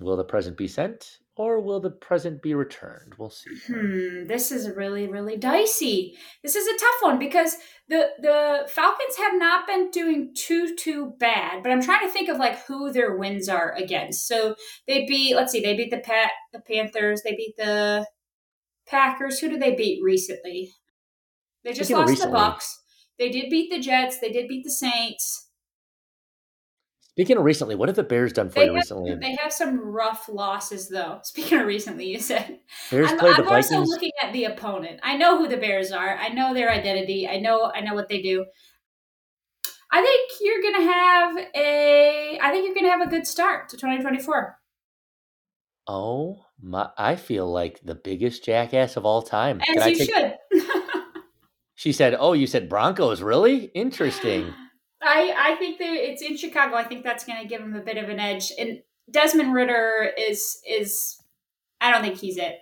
will the present be sent or will the present be returned? We'll see. Hmm, this is really, really dicey. This is a tough one because the the Falcons have not been doing too too bad, but I'm trying to think of like who their wins are against. So they beat, let's see, they beat the Pat, the Panthers, they beat the Packers. Who did they beat recently? They just lost recently. the Bucks. They did beat the Jets. They did beat the Saints. Speaking of recently, what have the Bears done for they you have, recently? They have some rough losses, though. Speaking of recently, you said Bears I'm, played I'm the Vikings. also looking at the opponent. I know who the Bears are. I know their identity. I know. I know what they do. I think you're gonna have a. I think you're gonna have a good start to 2024. Oh my! I feel like the biggest jackass of all time. As Can you take... should. she said, "Oh, you said Broncos? Really interesting." I I think that it's in Chicago. I think that's going to give him a bit of an edge. And Desmond Ridder is is I don't think he's it.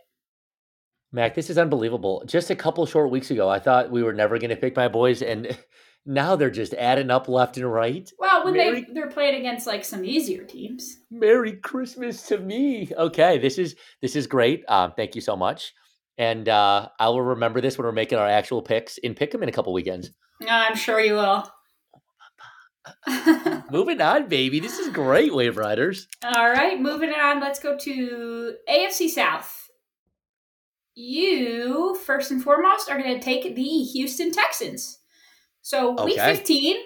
Mack, this is unbelievable. Just a couple short weeks ago, I thought we were never going to pick my boys, and now they're just adding up left and right. Well, when Merry... they they're playing against like some easier teams. Merry Christmas to me. Okay, this is this is great. Um, thank you so much, and uh, I will remember this when we're making our actual picks in Pick'em in a couple weekends. I'm sure you will. Moving on, baby. This is great, Wave Riders. All right, moving on. Let's go to AFC South. You, first and foremost, are going to take the Houston Texans. So, okay. week 15,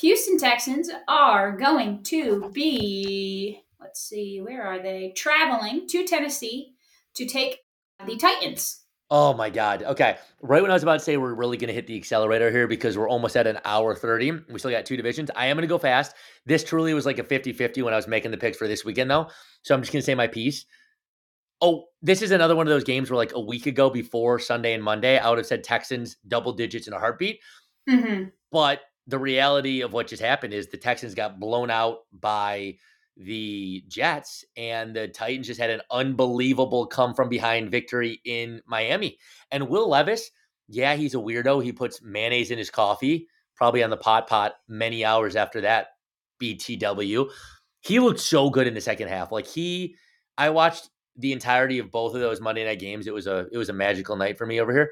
Houston Texans are going to be, let's see, where are they? Traveling to Tennessee to take the Titans. Oh my God. Okay. Right when I was about to say we're really going to hit the accelerator here because we're almost at an hour 30. We still got two divisions. I am going to go fast. This truly was like a 50 50 when I was making the picks for this weekend, though. So I'm just going to say my piece. Oh, this is another one of those games where, like, a week ago before Sunday and Monday, I would have said Texans double digits in a heartbeat. Mm-hmm. But the reality of what just happened is the Texans got blown out by the Jets, and the Titans just had an unbelievable come from behind victory in Miami. And Will Levis, yeah, he's a weirdo. He puts mayonnaise in his coffee, probably on the pot pot many hours after that BTW. He looked so good in the second half. Like he, I watched the entirety of both of those Monday night games. It was a it was a magical night for me over here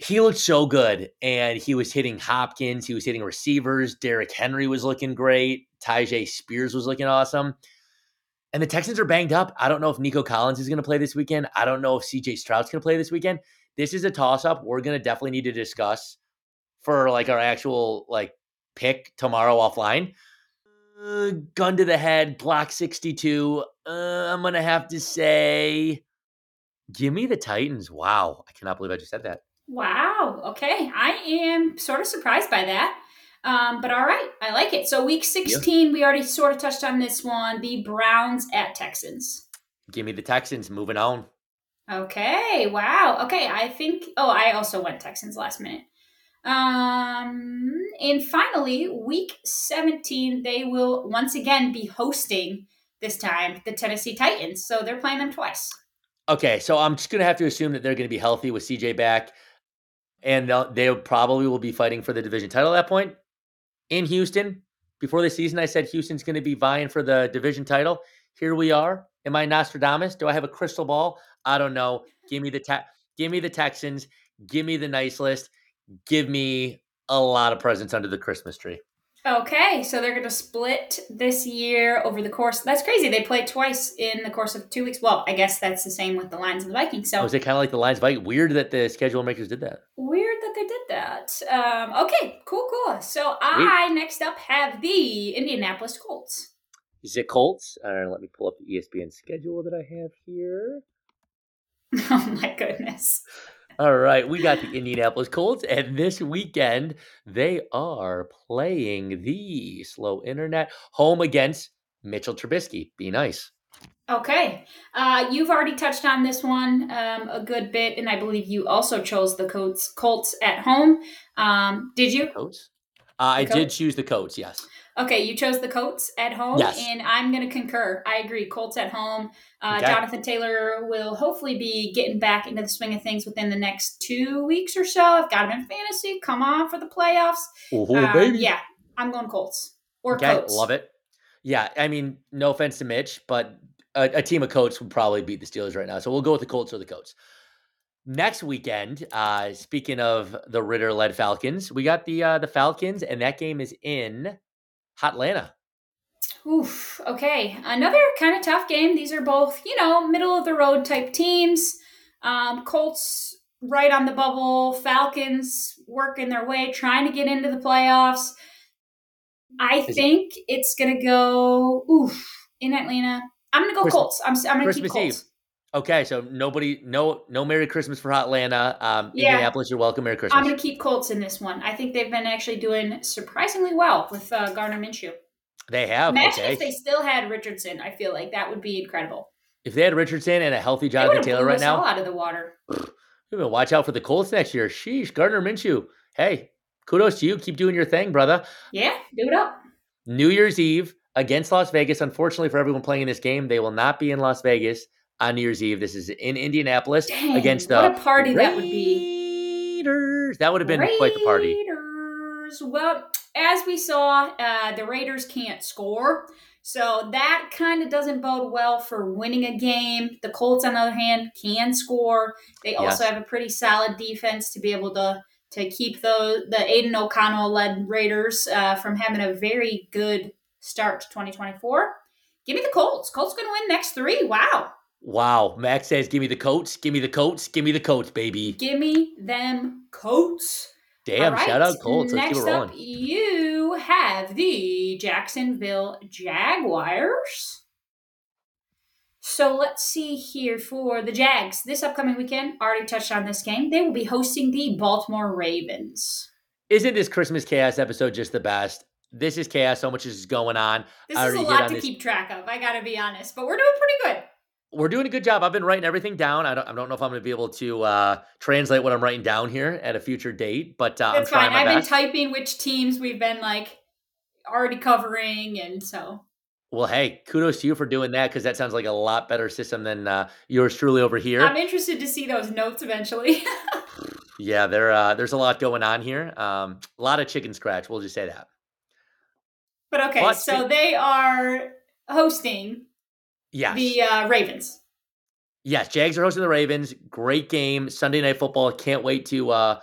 he looked so good and he was hitting Hopkins, he was hitting receivers. Derrick Henry was looking great. Tyjae Spears was looking awesome. And the Texans are banged up. I don't know if Nico Collins is going to play this weekend. I don't know if CJ Stroud's going to play this weekend. This is a toss up. We're going to definitely need to discuss for like our actual like pick tomorrow offline. Uh, gun to the head, block 62. Uh, I'm going to have to say, give me the Titans. Wow. I cannot believe I just said that. Wow. Okay. I am sort of surprised by that. Um, but all right. I like it. So week 16, yeah. we already sort of touched on this one. The Browns at Texans. Give me the Texans. Moving on. Okay. Wow. Okay. I think, oh, I also went Texans last minute. Um, and finally, week 17, they will once again be hosting this time the Tennessee Titans. So they're playing them twice. Okay, so I'm just gonna have to assume that they're gonna be healthy with CJ back, and they probably will be fighting for the division title at that point. In Houston, before the season, I said Houston's going to be vying for the division title. Here we are. Am I Nostradamus? Do I have a crystal ball? I don't know. Give me the te- give me the Texans. Give me the nice list. Give me a lot of presents under the Christmas tree. Okay, so they're going to split this year over the course. That's crazy. They played twice in the course of two weeks. Well, I guess that's the same with the Lions and the Vikings. So was it kind of like the Lions Vikings? Weird that the schedule makers did that. Weird that they did that. Um, okay, cool, cool. So I Wait. next up have the Indianapolis Colts. Is it Colts? Uh, let me pull up the ESPN schedule that I have here. Oh my goodness. All right, we got the Indianapolis Colts, and this weekend they are playing the slow internet home against Mitchell Trubisky. Be nice. Okay, uh, you've already touched on this one um, a good bit, and I believe you also chose the Colts Colts at home. Um, did you? Colts. Uh, I did choose the Colts. Yes. Okay, you chose the Colts at home, yes. and I'm going to concur. I agree. Colts at home. Uh, okay. Jonathan Taylor will hopefully be getting back into the swing of things within the next two weeks or so. I've got him in fantasy. Come on for the playoffs. Oh, um, baby. Yeah, I'm going Colts or okay, Colts. Love it. Yeah, I mean, no offense to Mitch, but a, a team of Colts would probably beat the Steelers right now. So we'll go with the Colts or the Colts. Next weekend, uh, speaking of the Ridder led Falcons, we got the uh, the Falcons, and that game is in Atlanta. Oof. Okay. Another kind of tough game. These are both, you know, middle of the road type teams. Um, Colts right on the bubble. Falcons working their way, trying to get into the playoffs. I think it? it's gonna go oof in Atlanta. I'm gonna go Christmas, Colts. I'm, I'm gonna Christmas keep Colts. Eve. Okay, so nobody, no, no Merry Christmas for Atlanta. Um, yeah. Indianapolis, you're welcome. Merry Christmas. I'm going to keep Colts in this one. I think they've been actually doing surprisingly well with uh, Gardner Minshew. They have. Imagine okay. if they still had Richardson. I feel like that would be incredible. If they had Richardson and a healthy Jonathan Taylor right now, out of the water. Watch out for the Colts next year. Sheesh, Gardner Minshew. Hey, kudos to you. Keep doing your thing, brother. Yeah, do it up. New Year's Eve against Las Vegas. Unfortunately for everyone playing in this game, they will not be in Las Vegas on New Year's Eve. This is in Indianapolis Dang, against the what a party Raiders. that would be. That would have been Raiders. quite the party. Well, as we saw, uh, the Raiders can't score. So that kind of doesn't bode well for winning a game. The Colts, on the other hand, can score. They also yes. have a pretty solid defense to be able to to keep the the Aidan O'Connell led Raiders uh, from having a very good start to 2024. Give me the Colts. Colts going to win next three. Wow. Wow. Max says, give me the coats. Give me the coats. Give me the coats, baby. Give me them coats. Damn, right. shout out Colts. Let's Next up, you have the Jacksonville Jaguars. So let's see here for the Jags. This upcoming weekend, already touched on this game. They will be hosting the Baltimore Ravens. Isn't this Christmas chaos episode just the best? This is chaos. So much is going on. This is a lot to this. keep track of. I got to be honest, but we're doing pretty good we're doing a good job. I've been writing everything down. I don't, I don't know if I'm going to be able to uh, translate what I'm writing down here at a future date, but uh, that's fine. I've best. been typing which teams we've been like already covering, and so. Well, hey, kudos to you for doing that because that sounds like a lot better system than uh, yours truly over here. I'm interested to see those notes eventually. yeah, there, uh, there's a lot going on here. Um, a lot of chicken scratch. We'll just say that. But okay, but so they are hosting Yes. The uh, Ravens. Yes, Jags are hosting the Ravens. Great game. Sunday night football. Can't wait to uh,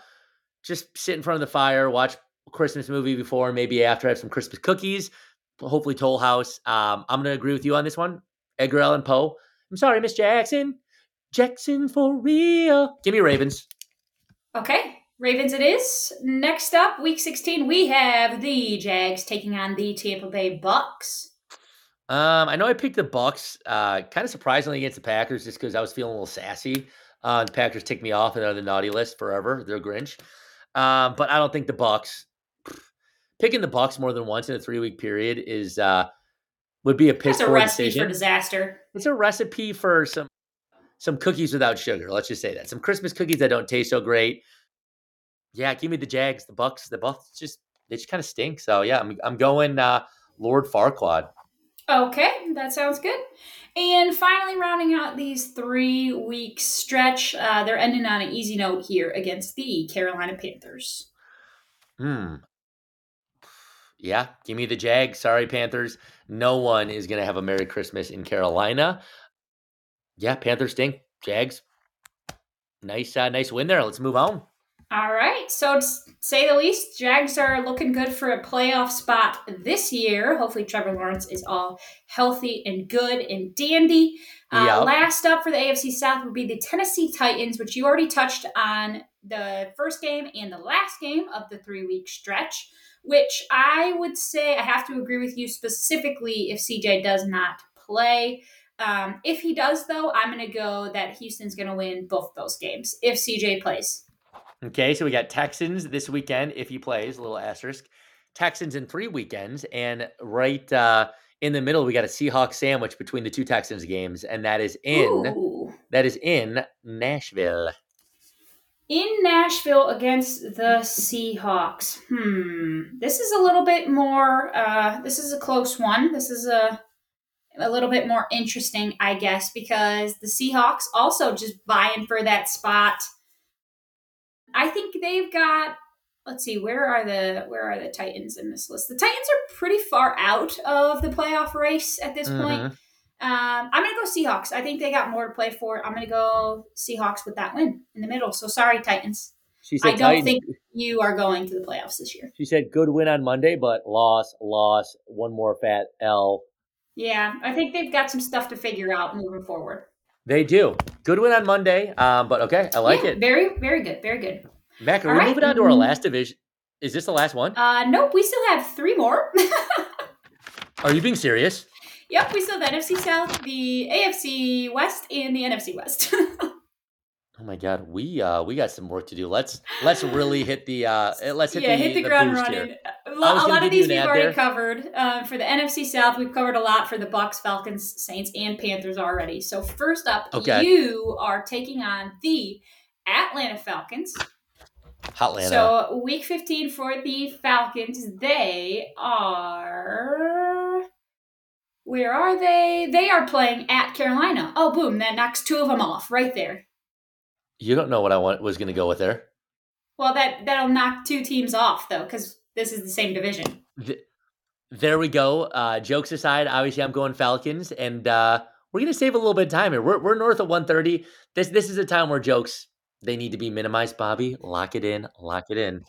just sit in front of the fire, watch a Christmas movie before, maybe after I have some Christmas cookies. Hopefully, Toll House. Um, I'm going to agree with you on this one. Edgar Allan Poe. I'm sorry, Miss Jackson. Jackson for real. Give me Ravens. Okay. Ravens it is. Next up, week 16, we have the Jags taking on the Tampa Bay Bucks. Um, I know I picked the Bucks, uh, kind of surprisingly against the Packers, just because I was feeling a little sassy. Uh, the Packers ticked me off and they're the naughty list forever. They're Grinch. Um, but I don't think the Bucks picking the Bucks more than once in a three week period is uh would be a piss That's a recipe decision. for disaster. It's a recipe for some some cookies without sugar. Let's just say that some Christmas cookies that don't taste so great. Yeah, give me the Jags, the Bucks, the Bucks. Just they just kind of stink. So yeah, I'm I'm going uh, Lord Farquaad. Okay, that sounds good. And finally, rounding out these three week stretch, uh, they're ending on an easy note here against the Carolina Panthers. Hmm. Yeah, give me the Jag. Sorry, Panthers. No one is going to have a Merry Christmas in Carolina. Yeah, Panthers stink. Jags. Nice, uh, nice win there. Let's move on. All right. So, to say the least, Jags are looking good for a playoff spot this year. Hopefully, Trevor Lawrence is all healthy and good and dandy. Uh, yep. Last up for the AFC South would be the Tennessee Titans, which you already touched on the first game and the last game of the three week stretch, which I would say I have to agree with you specifically if CJ does not play. Um, if he does, though, I'm going to go that Houston's going to win both those games if CJ plays. Okay, so we got Texans this weekend if he plays, a little asterisk. Texans in three weekends, and right uh, in the middle we got a Seahawks sandwich between the two Texans games, and that is in Ooh. that is in Nashville. In Nashville against the Seahawks. Hmm. This is a little bit more. Uh, this is a close one. This is a a little bit more interesting, I guess, because the Seahawks also just vying for that spot I think they've got let's see where are the where are the Titans in this list? The Titans are pretty far out of the playoff race at this mm-hmm. point. Um, I'm gonna go Seahawks. I think they got more to play for. I'm gonna go Seahawks with that win in the middle. So sorry, Titans. She said I don't Titans. think you are going to the playoffs this year. She said good win on Monday, but loss, loss, one more fat L. Yeah, I think they've got some stuff to figure out moving forward. They do. Good win on Monday. Um, but okay, I like yeah, it. Very, very good. Very good. Mack, are All we right. moving on to our mm-hmm. last division? Is this the last one? Uh, nope. We still have three more. are you being serious? Yep, we still have the NFC South, the AFC West, and the NFC West. oh my God, we uh we got some work to do. Let's let's really hit the uh let's hit yeah the, hit the, the ground running. Here. A lot, of these we've already there. covered. Uh, for the NFC South, we've covered a lot for the Bucks, Falcons, Saints, and Panthers already. So first up, okay. you are taking on the Atlanta Falcons. Atlanta. So week 15 for the Falcons, they are where are they? They are playing at Carolina. Oh, boom! That knocks two of them off right there. You don't know what I want, was going to go with there. Well, that that'll knock two teams off though, because this is the same division. The, there we go. Uh, jokes aside, obviously I'm going Falcons, and uh, we're gonna save a little bit of time here. We're we're north of 130. This this is a time where jokes they need to be minimized. Bobby, lock it in, lock it in.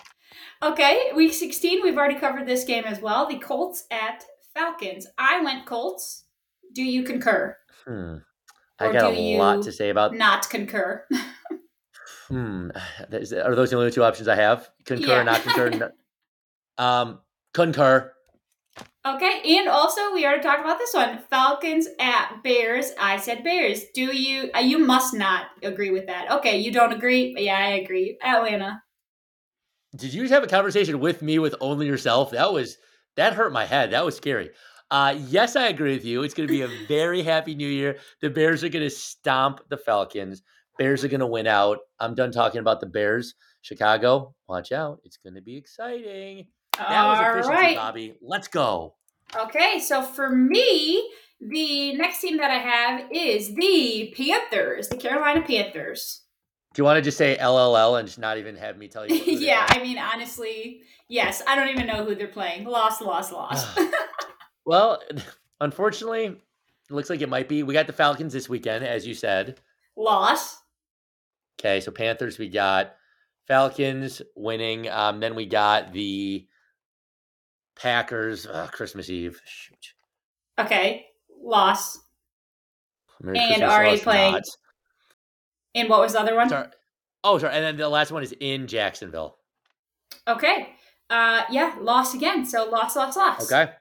Okay, week 16. We've already covered this game as well. The Colts at Falcons. I went Colts. Do you concur? Hmm. I got a lot to say about not concur. hmm. Are those the only two options I have? Concur, yeah. not concur. Um, concur. Okay, and also we already talked about this one: Falcons at Bears. I said Bears. Do you? Uh, you must not agree with that. Okay, you don't agree. Yeah, I agree. Atlanta. Did you have a conversation with me with only yourself? That was that hurt my head. That was scary. Uh, yes, I agree with you. It's going to be a very happy new year. The Bears are going to stomp the Falcons. Bears are going to win out. I'm done talking about the Bears. Chicago, watch out. It's going to be exciting. That was efficiency, right. Bobby. Let's go. Okay, so for me, the next team that I have is the Panthers, the Carolina Panthers. Do you want to just say LLL and just not even have me tell you? yeah, I mean, honestly, yes. I don't even know who they're playing. Lost, lost, lost. well, unfortunately, it looks like it might be. We got the Falcons this weekend, as you said. Loss. Okay, so Panthers, we got Falcons winning. Um, then we got the Packers, uh, Christmas Eve. Shoot. Okay, loss. Merry and Christmas already playing. Not. And what was the other one? Sorry. Oh, sorry. And then the last one is in Jacksonville. Okay. Uh, yeah, loss again. So loss, loss, loss. Okay.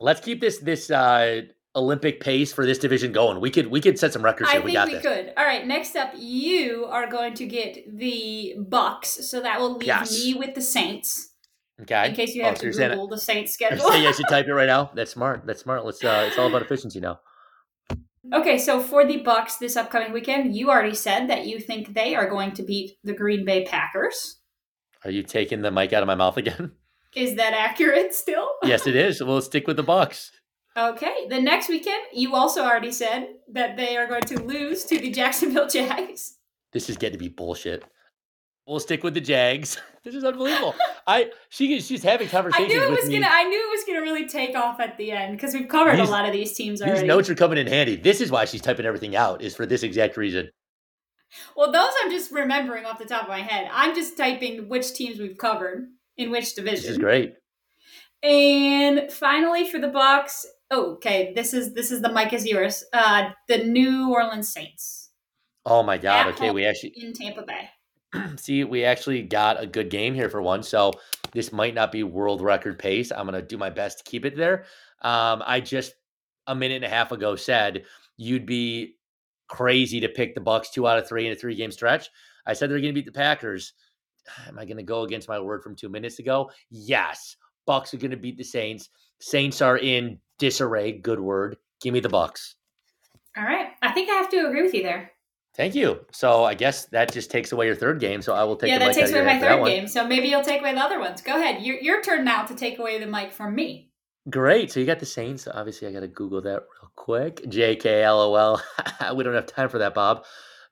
Let's keep this this uh Olympic pace for this division going. We could we could set some records here. I we think we this. could. All right. Next up, you are going to get the Bucks. So that will leave yes. me with the Saints. Okay. In case you oh, have oh, to so Google the Saints schedule. yeah, you should type it right now. That's smart. That's smart. Let's. Uh, it's all about efficiency now. Okay, so for the Bucks this upcoming weekend, you already said that you think they are going to beat the Green Bay Packers. Are you taking the mic out of my mouth again? Is that accurate still? yes, it is. We'll stick with the Bucks. Okay. The next weekend, you also already said that they are going to lose to the Jacksonville Jags. This is getting to be bullshit. We'll stick with the Jags. This is unbelievable. I she she's having conversations. I knew it was me. gonna. I knew it was gonna really take off at the end because we've covered these, a lot of these teams already. These notes are coming in handy. This is why she's typing everything out. Is for this exact reason. Well, those I'm just remembering off the top of my head. I'm just typing which teams we've covered in which division. This is great. And finally, for the Bucks, okay, this is this is the mic is yours. Uh, the New Orleans Saints. Oh my God! okay, we actually in Tampa Bay. see, we actually got a good game here for one. So this might not be world record pace. I'm gonna do my best to keep it there. Um, I just a minute and a half ago said you'd be crazy to pick the Bucks two out of three in a three game stretch. I said they're gonna beat the Packers. Am I gonna go against my word from two minutes ago? Yes. Bucks are gonna beat the Saints. Saints are in disarray. Good word. Give me the Bucks. All right. I think I have to agree with you there. Thank you. So I guess that just takes away your third game. So I will take. Yeah, that takes away my third game. So maybe you'll take away the other ones. Go ahead. Your your turn now to take away the mic from me. Great. So you got the Saints. Obviously, I got to Google that real quick. JKLOL. we don't have time for that, Bob.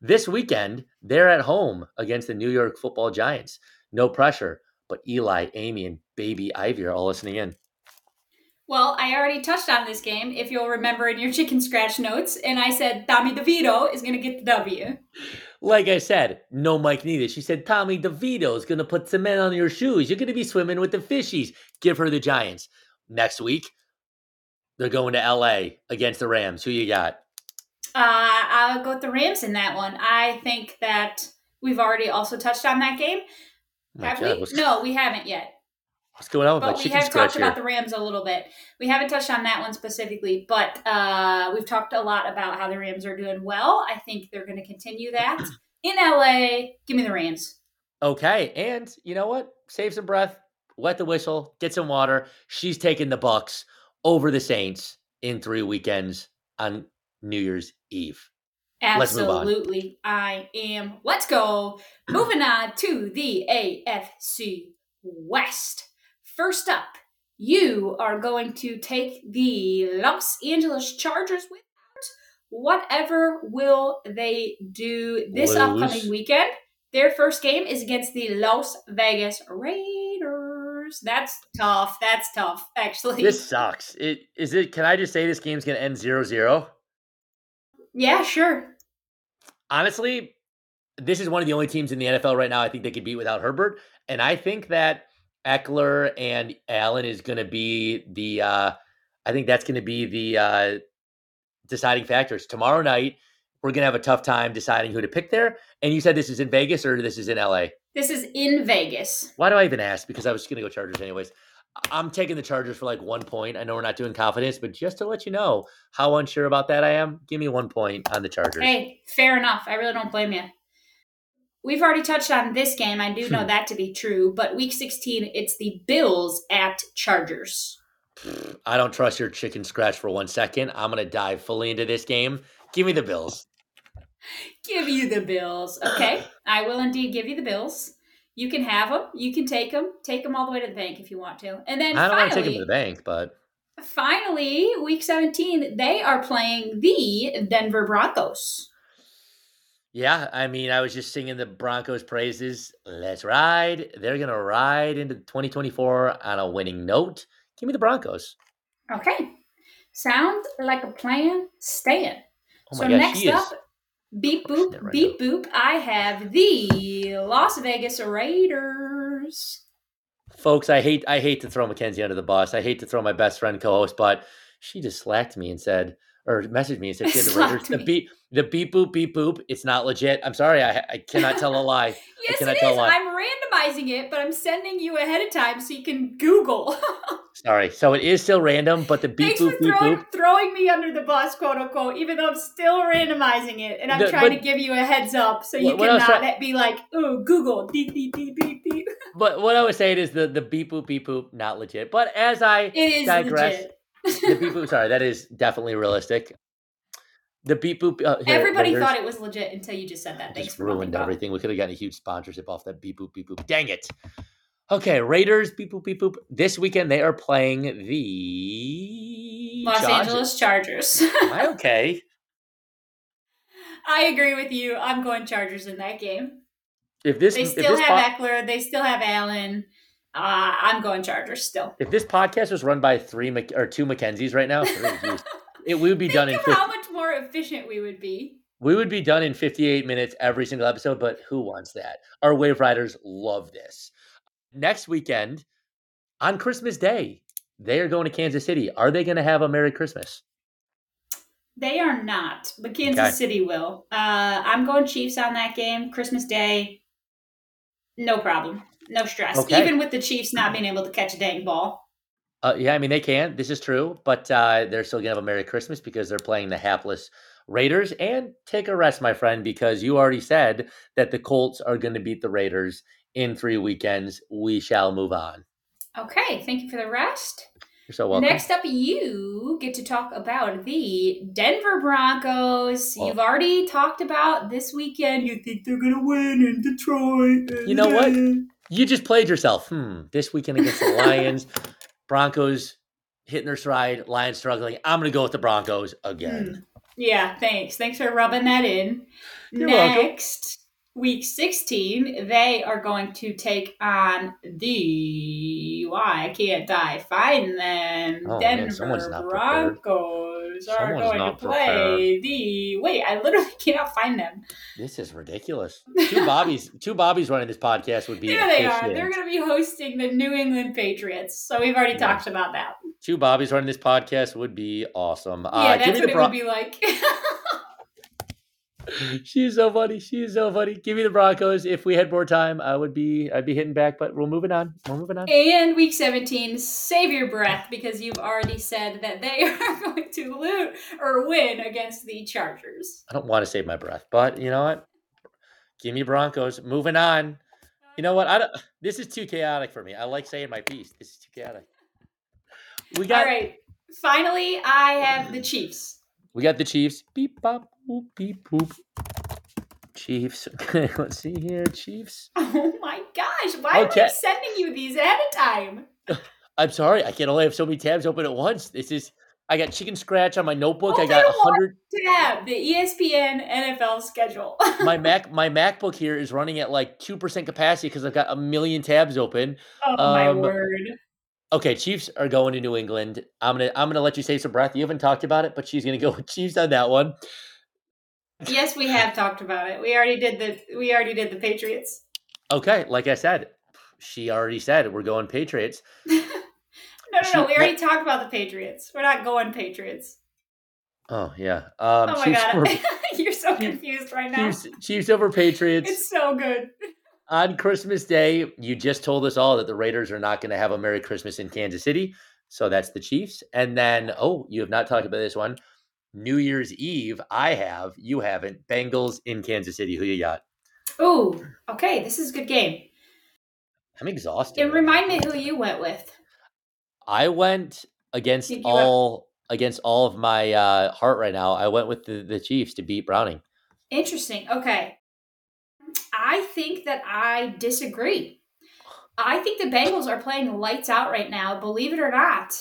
This weekend, they're at home against the New York Football Giants. No pressure, but Eli, Amy, and baby Ivy are all listening in. Well, I already touched on this game, if you'll remember in your chicken scratch notes, and I said Tommy DeVito is going to get the W. Like I said, no mic needed. She said Tommy DeVito is going to put cement on your shoes. You're going to be swimming with the fishies. Give her the Giants. Next week, they're going to LA against the Rams. Who you got? Uh, I'll go with the Rams in that one. I think that we've already also touched on that game. Have we? No, we haven't yet. What's going on with but my we have talked here? about the Rams a little bit. We haven't touched on that one specifically, but uh, we've talked a lot about how the Rams are doing well. I think they're going to continue that in LA. Give me the Rams. Okay, and you know what? Save some breath, wet the whistle, get some water. She's taking the Bucks over the Saints in three weekends on New Year's Eve. Absolutely, I am. Let's go. Moving on to the AFC West. First up, you are going to take the Los Angeles Chargers with whatever will they do this Lose. upcoming weekend? Their first game is against the Las Vegas Raiders. That's tough. That's tough, actually. This sucks. It is it can I just say this game's gonna end 0-0? Yeah, sure. Honestly, this is one of the only teams in the NFL right now I think they could beat without Herbert. And I think that Ekeler and Allen is going to be the. Uh, I think that's going to be the uh, deciding factors tomorrow night. We're going to have a tough time deciding who to pick there. And you said this is in Vegas or this is in LA? This is in Vegas. Why do I even ask? Because I was going to go Chargers anyways. I'm taking the Chargers for like one point. I know we're not doing confidence, but just to let you know how unsure about that I am, give me one point on the Chargers. Hey, fair enough. I really don't blame you. We've already touched on this game. I do know hmm. that to be true. But week 16, it's the Bills at Chargers. I don't trust your chicken scratch for one second. I'm going to dive fully into this game. Give me the Bills. give you the Bills. Okay. I will indeed give you the Bills. You can have them. You can take them. Take them all the way to the bank if you want to. And then I don't finally, want to take them to the bank, but finally, week 17, they are playing the Denver Broncos. Yeah, I mean, I was just singing the Broncos' praises. Let's ride. They're going to ride into 2024 on a winning note. Give me the Broncos. Okay. Sounds like a plan. Stan. Oh so gosh, next up, beep boop, right beep now. boop. I have the Las Vegas Raiders. Folks, I hate I hate to throw Mackenzie under the bus. I hate to throw my best friend co-host, but she just slacked me and said, or messaged me and said had the Raiders. The beep, the beep boop beep boop. It's not legit. I'm sorry. I, I cannot tell a lie. yes, it is. I'm randomizing it, but I'm sending you ahead of time so you can Google. sorry. So it is still random, but the beep Thanks boop beep throwing, boop. Throwing me under the bus, quote unquote, even though I'm still randomizing it, and I'm the, trying but, to give you a heads up so you cannot be like, "Oh, Google beep beep beep beep beep." But what I was saying is the the beep boop beep boop not legit. But as I it is digress. Legit. The beep boop, sorry, that is definitely realistic. The beep boop. Uh, here, Everybody thought it was legit until you just said that. Thanks just ruined everything. We could have gotten a huge sponsorship off that beep boop beep boop. Dang it! Okay, Raiders, beep boop beep boop. This weekend they are playing the Los Chargers. Angeles Chargers. Am I okay? I agree with you. I'm going Chargers in that game. If this they still have po- Ekeler, they still have Allen. Uh, I'm going Chargers still. If this podcast was run by three or two Mackenzies right now, it we would be Think done in. 50, how much more efficient we would be. We would be done in 58 minutes every single episode, but who wants that? Our wave riders love this. Next weekend, on Christmas Day, they are going to Kansas City. Are they going to have a Merry Christmas? They are not, but Kansas okay. City will. Uh, I'm going Chiefs on that game. Christmas Day, no problem. No stress. Okay. Even with the Chiefs not being able to catch a dang ball. Uh, yeah, I mean, they can. This is true, but uh, they're still going to have a Merry Christmas because they're playing the hapless Raiders. And take a rest, my friend, because you already said that the Colts are going to beat the Raiders in three weekends. We shall move on. Okay. Thank you for the rest. You're so welcome. Next up, you get to talk about the Denver Broncos. Oh. You've already talked about this weekend. You think they're going to win in Detroit. You know what? You just played yourself. Hmm. This weekend against the Lions, Broncos hitting their stride, Lions struggling. I'm going to go with the Broncos again. Hmm. Yeah, thanks. Thanks for rubbing that in. You're Next, week 16, they are going to take on the why I can't I find them? Oh, Denver man, Broncos are going to play prepared. the wait, I literally cannot find them. This is ridiculous. Two Bobbies, two Bobbies running this podcast would be Here they are. They're gonna be hosting the New England Patriots. So we've already yeah. talked about that. Two Bobbies running this podcast would be awesome. Yeah, uh, that's what it Bron- would be like. She's so funny. She's so funny. Give me the Broncos. If we had more time, I would be I'd be hitting back, but we're moving on. We're moving on. And week 17, save your breath because you've already said that they are going to lose or win against the Chargers. I don't want to save my breath, but you know what? Give me Broncos. Moving on. You know what? I don't this is too chaotic for me. I like saying my piece. This is too chaotic. We got All right. Finally, I have the Chiefs. We got the Chiefs. Beep bop boop beep boop. Chiefs. Okay, let's see here. Chiefs. Oh my gosh. Why okay. am I sending you these at a time? I'm sorry. I can only have so many tabs open at once. This is I got chicken scratch on my notebook. I got a hundred tab. The ESPN NFL schedule. my Mac my MacBook here is running at like two percent capacity because I've got a million tabs open. Oh um, my word. Okay, Chiefs are going to New England. I'm gonna I'm gonna let you say some breath. You haven't talked about it, but she's gonna go with Chiefs on that one. Yes, we have talked about it. We already did the we already did the Patriots. Okay, like I said, she already said we're going Patriots. no, no, she, no. We already talked about the Patriots. We're not going Patriots. Oh yeah. Um, oh my Chiefs god, over, you're so confused right now. Chiefs, Chiefs over Patriots. It's so good. On Christmas Day, you just told us all that the Raiders are not going to have a Merry Christmas in Kansas City. So that's the Chiefs. And then, oh, you have not talked about this one. New Year's Eve, I have, you haven't. Bengals in Kansas City. Who you got? Oh, okay. This is a good game. I'm exhausted. And remind me who you went with. I went against all have... against all of my uh, heart right now. I went with the, the Chiefs to beat Browning. Interesting. Okay. I think that I disagree. I think the Bengals are playing lights out right now, believe it or not.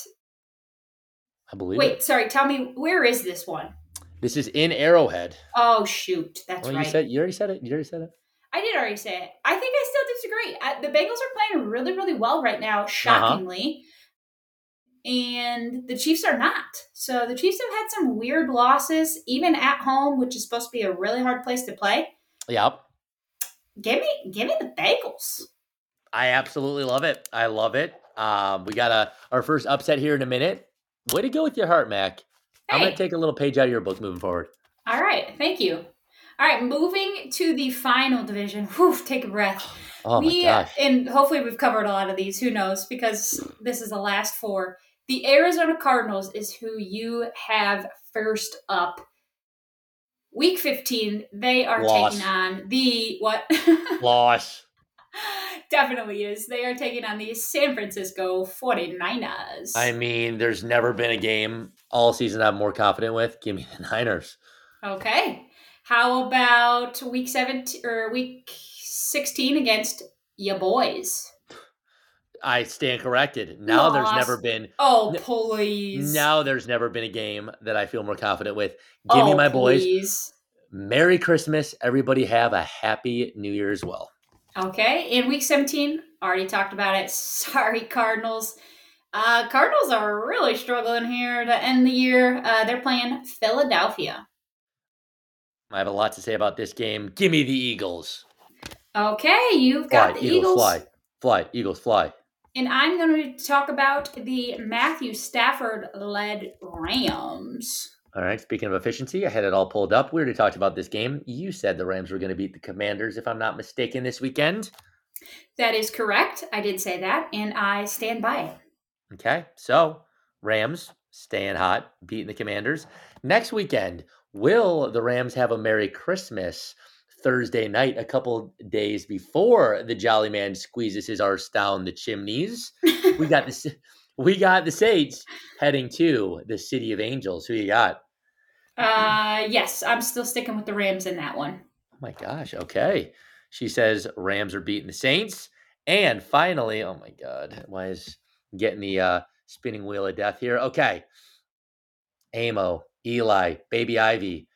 I believe. Wait, it. sorry. Tell me where is this one? This is in Arrowhead. Oh shoot, that's well, right. You said you already said it. You already said it. I did already say it. I think I still disagree. The Bengals are playing really, really well right now, uh-huh. shockingly. Uh-huh. And the Chiefs are not. So the Chiefs have had some weird losses, even at home, which is supposed to be a really hard place to play. Yep. Give me, give me the bagels. I absolutely love it. I love it. Um, we got a our first upset here in a minute. Way to go with your heart, Mack. Hey. I'm going to take a little page out of your book moving forward. All right. Thank you. All right. Moving to the final division. Whew, take a breath. Oh, we, my gosh. And hopefully we've covered a lot of these. Who knows? Because this is the last four. The Arizona Cardinals is who you have first up. Week 15, they are Loss. taking on the what? Loss. Definitely is. They are taking on the San Francisco 49ers. I mean, there's never been a game all season I'm more confident with. Give me the Niners. Okay. How about week 17 or week 16 against your boys? I stand corrected. Now Lost. there's never been. Oh please! Now there's never been a game that I feel more confident with. Give oh, me my please. boys. Merry Christmas, everybody. Have a happy New Year as well. Okay, in week 17, already talked about it. Sorry, Cardinals. Uh, Cardinals are really struggling here to end the year. Uh, they're playing Philadelphia. I have a lot to say about this game. Give me the Eagles. Okay, you've got fly, the Eagles, Eagles. Fly, fly, Eagles, fly. And I'm going to talk about the Matthew Stafford led Rams. All right. Speaking of efficiency, I had it all pulled up. We already talked about this game. You said the Rams were going to beat the Commanders, if I'm not mistaken, this weekend. That is correct. I did say that, and I stand by it. Okay. So, Rams staying hot, beating the Commanders. Next weekend, will the Rams have a Merry Christmas Thursday night, a couple days before the Jolly Man squeezes his arse down the chimneys? we got this. We got the Saints heading to the City of Angels. Who you got? Uh, yes, I'm still sticking with the Rams in that one. Oh my gosh. Okay. She says Rams are beating the Saints. And finally, oh my God, why is getting the uh, spinning wheel of death here? Okay. Amo, Eli, Baby Ivy,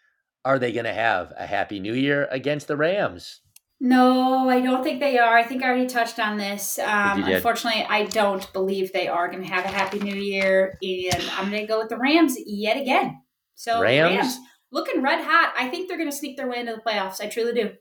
are they going to have a happy new year against the Rams? No, I don't think they are. I think I already touched on this. Um, unfortunately, I don't believe they are going to have a happy new year. And I'm going to go with the Rams yet again. So, Rams? Rams looking red hot. I think they're going to sneak their way into the playoffs. I truly do.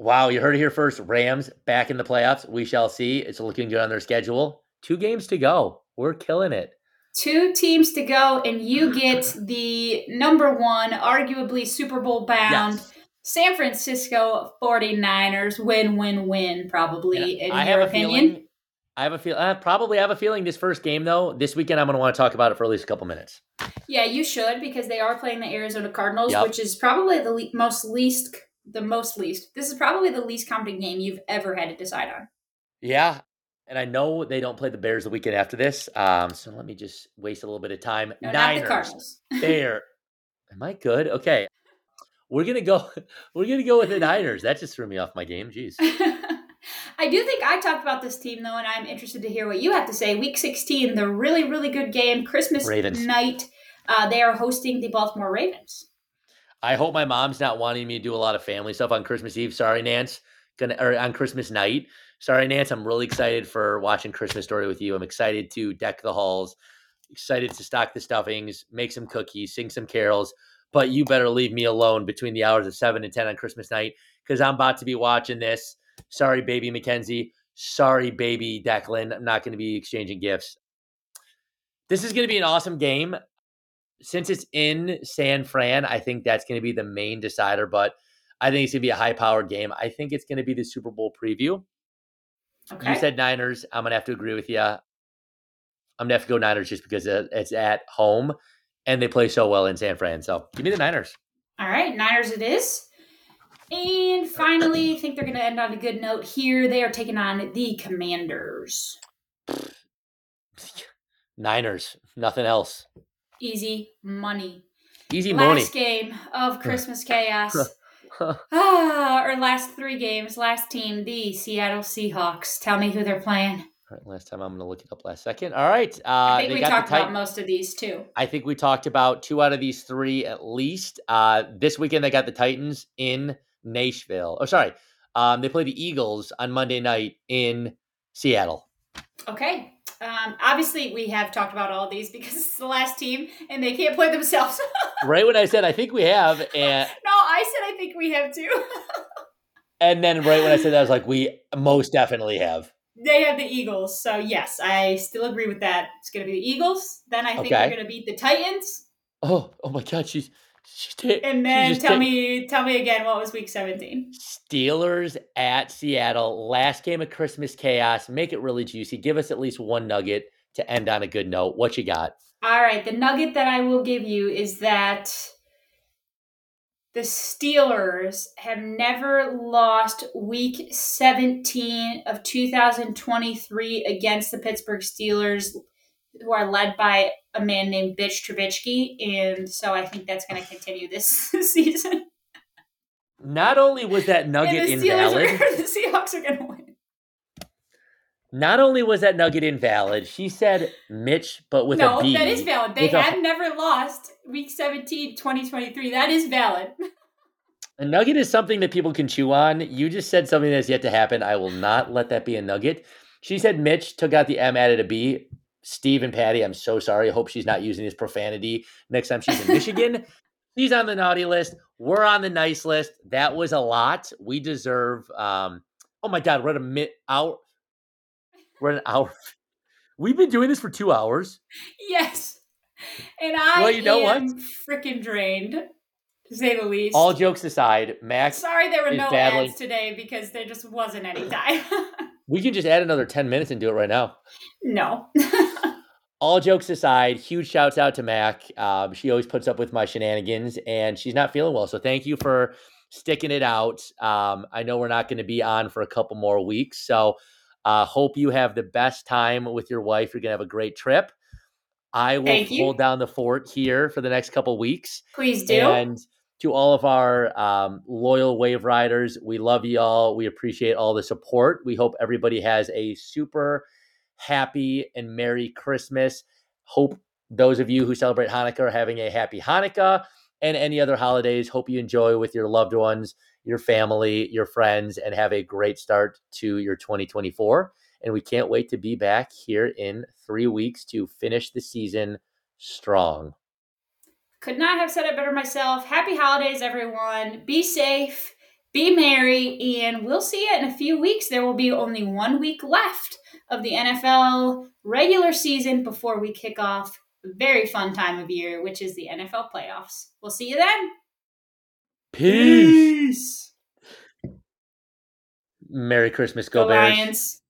Wow, you heard it here first. Rams back in the playoffs. We shall see. It's looking good on their schedule. Two games to go. We're killing it. Two teams to go, and you mm-hmm. get the number one, arguably Super Bowl bound. Yes San Francisco 49ers win win win probably in I your opinion. Feeling, I have a feel I probably have a feeling this first game though, this weekend I'm going to want to talk about it for at least a couple minutes. Yeah, you should because they are playing the Arizona Cardinals, yep. which is probably the le- most least the most least. This is probably the least competent game you've ever had to decide on. Yeah, and I know they don't play the Bears the weekend after this. Um, so let me just waste a little bit of time. No, Niners, not the Cardinals. Bear. Am I good? Okay. We're gonna go. We're gonna go with the Niners. That just threw me off my game. Jeez. I do think I talked about this team though, and I'm interested to hear what you have to say. Week 16, the really really good game, Christmas Ravens. night. Uh, they are hosting the Baltimore Ravens. I hope my mom's not wanting me to do a lot of family stuff on Christmas Eve. Sorry, Nance. Gonna or on Christmas night. Sorry, Nance. I'm really excited for watching Christmas Story with you. I'm excited to deck the halls. Excited to stock the stuffings, make some cookies, sing some carols but you better leave me alone between the hours of 7 and 10 on Christmas night because I'm about to be watching this. Sorry, baby Mackenzie. Sorry, baby Declan. I'm not going to be exchanging gifts. This is going to be an awesome game. Since it's in San Fran, I think that's going to be the main decider, but I think it's going to be a high powered game. I think it's going to be the Super Bowl preview. Okay. You said Niners. I'm going to have to agree with you. I'm going to have to go Niners just because it's at home and they play so well in San Fran. So give me the Niners. All right, Niners it is. And finally, I think they're going to end on a good note here. They are taking on the Commanders. Niners, nothing else. Easy money. Easy money. Last game of Christmas chaos. ah, or last three games. Last team, the Seattle Seahawks. Tell me who they're playing. Right, last time I'm going to look it up last second. All right. Uh, I think we talked about most of these too. I think we talked about two out of these three at least. Uh, this weekend they got the Titans in Nashville. Oh, sorry. Um, they play the Eagles on Monday night in Seattle. Okay. Um, obviously, we have talked about all these because it's the last team and they can't play themselves. right when I said I think we have, and no, I said I think we have too. and then right when I said that, I was like, we most definitely have. They have the Eagles. So yes, I still agree with that. It's going to be the Eagles. Then I think okay. they're going to beat the Titans. Oh, oh my God, she's And then tell ta- me tell me again what was week 17? Steelers at Seattle. Last game of Christmas chaos. Make it really juicy. Give us at least one nugget to end on a good note. What you got? All right, the nugget that I will give you is that the Steelers have never lost week 17 of 2023 against the Pittsburgh Steelers, who are led by a man named Bitch Trubisky. And so I think that's going to continue this season. Not only was that nugget the invalid, are, the Seahawks are going to win. Not only was that nugget invalid, she said Mitch, but with no, a B. that is valid. They have a, never lost week 17, 2023. That is valid. A nugget is something that people can chew on. You just said something that's yet to happen. I will not let that be a nugget. She said Mitch took out the M, added a B. Steve and Patty, I'm so sorry. I hope she's not using his profanity next time she's in Michigan. She's on the naughty list. We're on the nice list. That was a lot. We deserve. Um, oh my God, we're at a minute out. We're an hour. We've been doing this for two hours. Yes, and I well, you know am freaking drained, to say the least. All jokes aside, Max. Sorry, there were no battling. ads today because there just wasn't any time. we can just add another ten minutes and do it right now. No. all jokes aside, huge shouts out to Mack. Um, she always puts up with my shenanigans, and she's not feeling well. So thank you for sticking it out. Um, I know we're not going to be on for a couple more weeks, so uh, hope you have the best time with your wife. You're going to have a great trip. I will hold down the fort here for the next couple weeks. Please do. And to all of our um, loyal wave riders, we love you all. We appreciate all the support. We hope everybody has a super happy and Merry Christmas. Hope those of you who celebrate Hanukkah are having a happy Hanukkah and any other holidays. Hope you enjoy with your loved ones, your family, your friends, and have a great start to your 2024. And we can't wait to be back here in three weeks to finish the season strong. Could not have said it better myself. Happy holidays, everyone. Be safe, be merry, and we'll see you in a few weeks. There will be only one week left of the NFL regular season before we kick off a very fun time of year, which is the NFL playoffs. We'll see you then. Peace. Merry Christmas, go, go Bears. Lions.